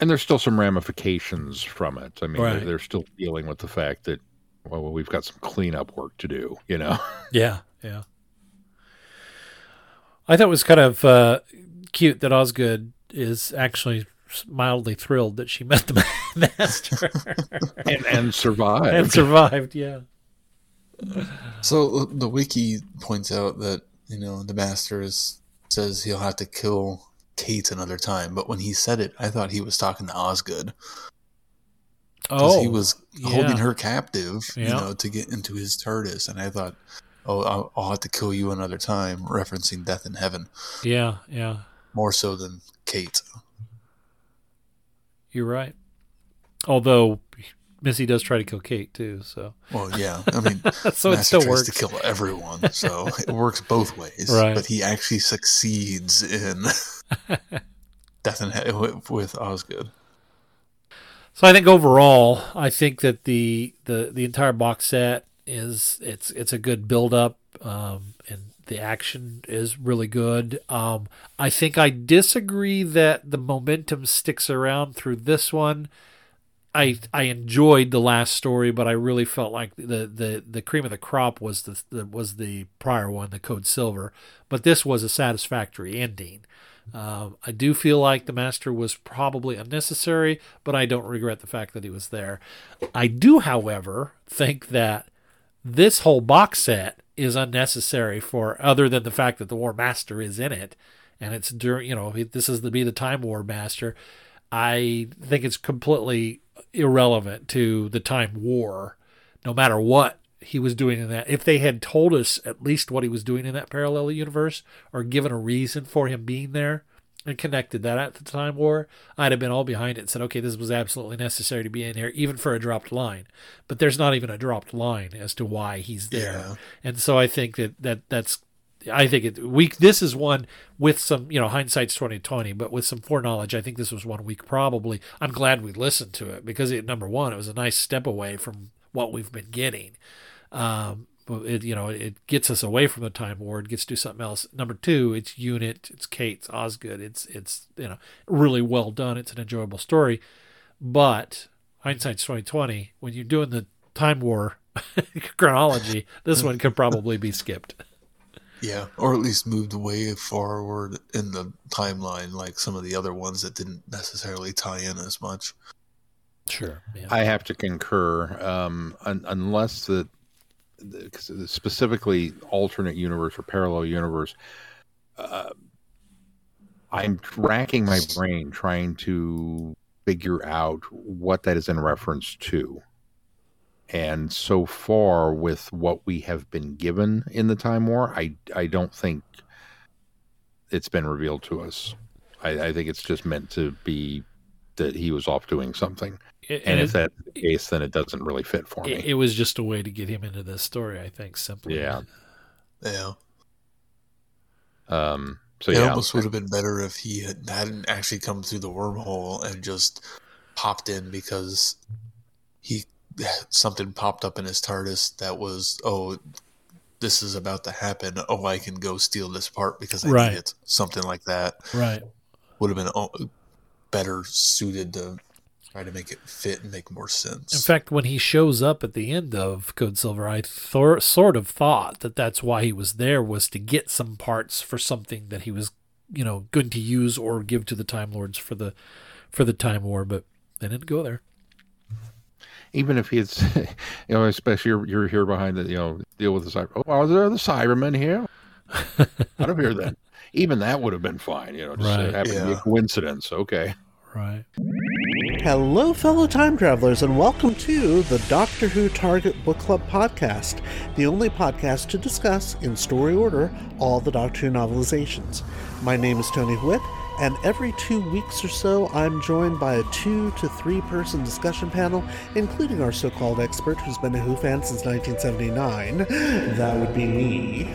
And there's still some ramifications from it. I mean, Right. they're, they're still dealing with the fact that, well, we've got some cleanup work to do, you know? yeah yeah i thought it was kind of uh, cute that osgood is actually mildly thrilled that she met the master and, and survived. and survived yeah So the wiki points out that you know the master is, says he'll have to kill Kate another time, but when he said it, I thought he was talking to Osgood. 'Cause he Oh, was yeah. holding her captive, you know, to get into his TARDIS, and I thought, oh, I'll, I'll have to kill you another time, referencing Death in Heaven, yeah yeah more so than Kate. You're right. Although Missy does try to kill Kate too, so Well, yeah, I mean, so it Master still tries works. to kill everyone, so it works both ways. Right. But he actually succeeds in Death in Heaven with, with Osgood. So I think overall, I think that the the the entire box set is it's it's a good build up, um, and the action is really good. Um, I think I disagree that the momentum sticks around through this one. I I enjoyed the last story, but I really felt like the the, the cream of the crop was the, the was the prior one, the Code Silver. But this was a satisfactory ending. Um, I do feel like the master was probably unnecessary, but I don't regret the fact that he was there. I do, however, think that this whole box set is unnecessary for other than the fact that the War Master is in it, and it's during you know this is to be the Time War Master. I think it's completely irrelevant to the Time War, no matter what he was doing in that. If they had told us at least what he was doing in that parallel universe, or given a reason for him being there, and connected that at the Time War, I'd have been all behind it and said, okay, this was absolutely necessary to be in here, even for a dropped line. But there's not even a dropped line as to why he's there, Yeah. and so I think that that that's. I think it we this is one with some you know hindsight's twenty twenty, but with some foreknowledge, I think this was one week probably. I'm glad we listened to it because it, number one, it was a nice step away from what we've been getting. Um, it you know it gets us away from the time war. It gets to do something else. Number two, it's unit, it's Kate, it's Osgood. It's it's you know really well done. It's an enjoyable story, but hindsight's twenty twenty. When you're doing the time war chronology, this one could probably be skipped. Yeah, or at least moved way forward in the timeline, like some of the other ones that didn't necessarily tie in as much. Sure. Yeah. I have to concur, um, un- unless the, the 'cause specifically alternate universe or parallel universe. Uh, I'm racking my brain trying to figure out what that is in reference to. And so far, with what we have been given in the Time War, I I don't think it's been revealed to us. I, I think it's just meant to be that he was off doing something. It- and it- if that's the case, then it doesn't really fit for me. It, it was just a way to get him into this story, I think, simply. Yeah. Yeah. Um, so yeah it yeah, almost would have been better if he had, hadn't actually come through the wormhole and just popped in because he something popped up in his TARDIS that was oh this is about to happen oh I can go steal this part because I Right. need it something like that Right. would have been oh, better suited to try to make it fit and make more sense. In fact, when he shows up at the end of Code Silver, I thor- sort of thought that that's why he was there was to get some parts for something that he was, you know, going to use or give to the Time Lords for the for the Time War, but they didn't go there. even if it's, you know, especially you're, you're here behind the, you know, deal with the cyber. Oh, are there the Cybermen here? Out of here then. Even that would have been fine, you know, just Right. right. happened to be a coincidence. Okay. Right. Hello, fellow time travelers, and welcome to the Doctor Who Target Book Club podcast, the only podcast to discuss, in story order, all the Doctor Who novelizations. My name is Tony Witt, and every two weeks or so, I'm joined by a two to three person discussion panel, including our so called expert who's been a Who fan since 1979. That would be me.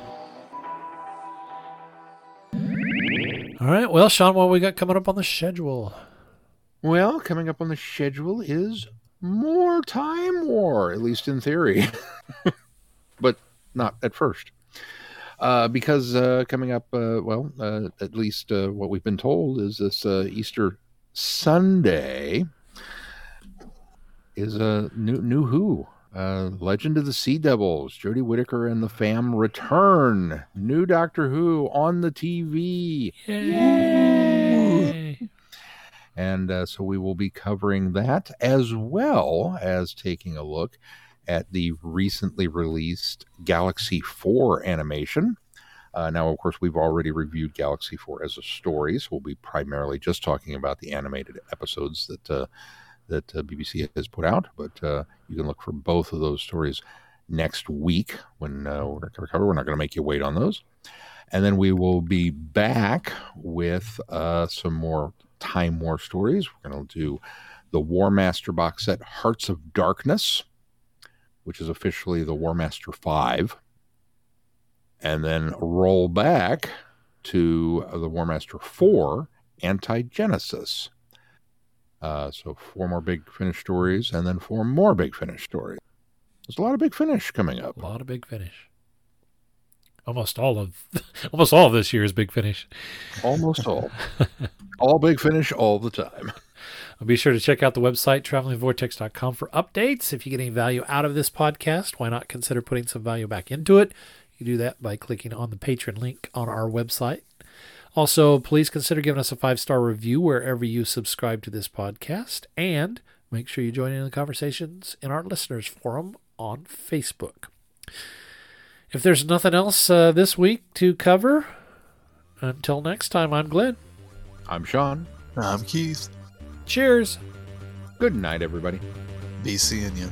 All right. Well, Sean, what we got coming up on the schedule? Well, coming up on the schedule is more Time War, at least in theory, but not at first. Uh, because uh, coming up, uh, well, uh, at least uh, what we've been told is this uh, Easter Sunday is a new new Who. Uh, Legend of the Sea Devils, Jodie Whittaker and the fam return. New Doctor Who on the TV. Yay! And uh, so we will be covering that as well as taking a look at the recently released Galaxy 4 animation. Uh, now, of course, we've already reviewed Galaxy 4 as a story, so we'll be primarily just talking about the animated episodes that uh, that uh, BBC has put out. But uh, you can look for both of those stories next week when uh, we're going to cover. We're not going to make you wait on those. And then we will be back with some more Time War stories. We're going to do the War Master box set, Hearts of Darkness, which is officially the War Master 5. And then roll back to the War Master 4, Anti Genesis. Uh, so four more big finish stories, and then four more big finish stories. There's a lot of big finish coming up. A lot of big finish. Almost all of, almost all of this year is big finish. Almost all. all big finish all the time. Be sure to check out the website, travelingvortex.com, for updates. If you get any value out of this podcast, why not consider putting some value back into it? You do that by clicking on the Patreon link on our website. Also, please consider giving us a five star review wherever you subscribe to this podcast. And make sure you join in the conversations in our listeners' forum on Facebook. If there's nothing else uh, this week to cover, until next time, I'm Glenn. I'm Sean. I'm Keith. Cheers. Good night, everybody. Be seeing you.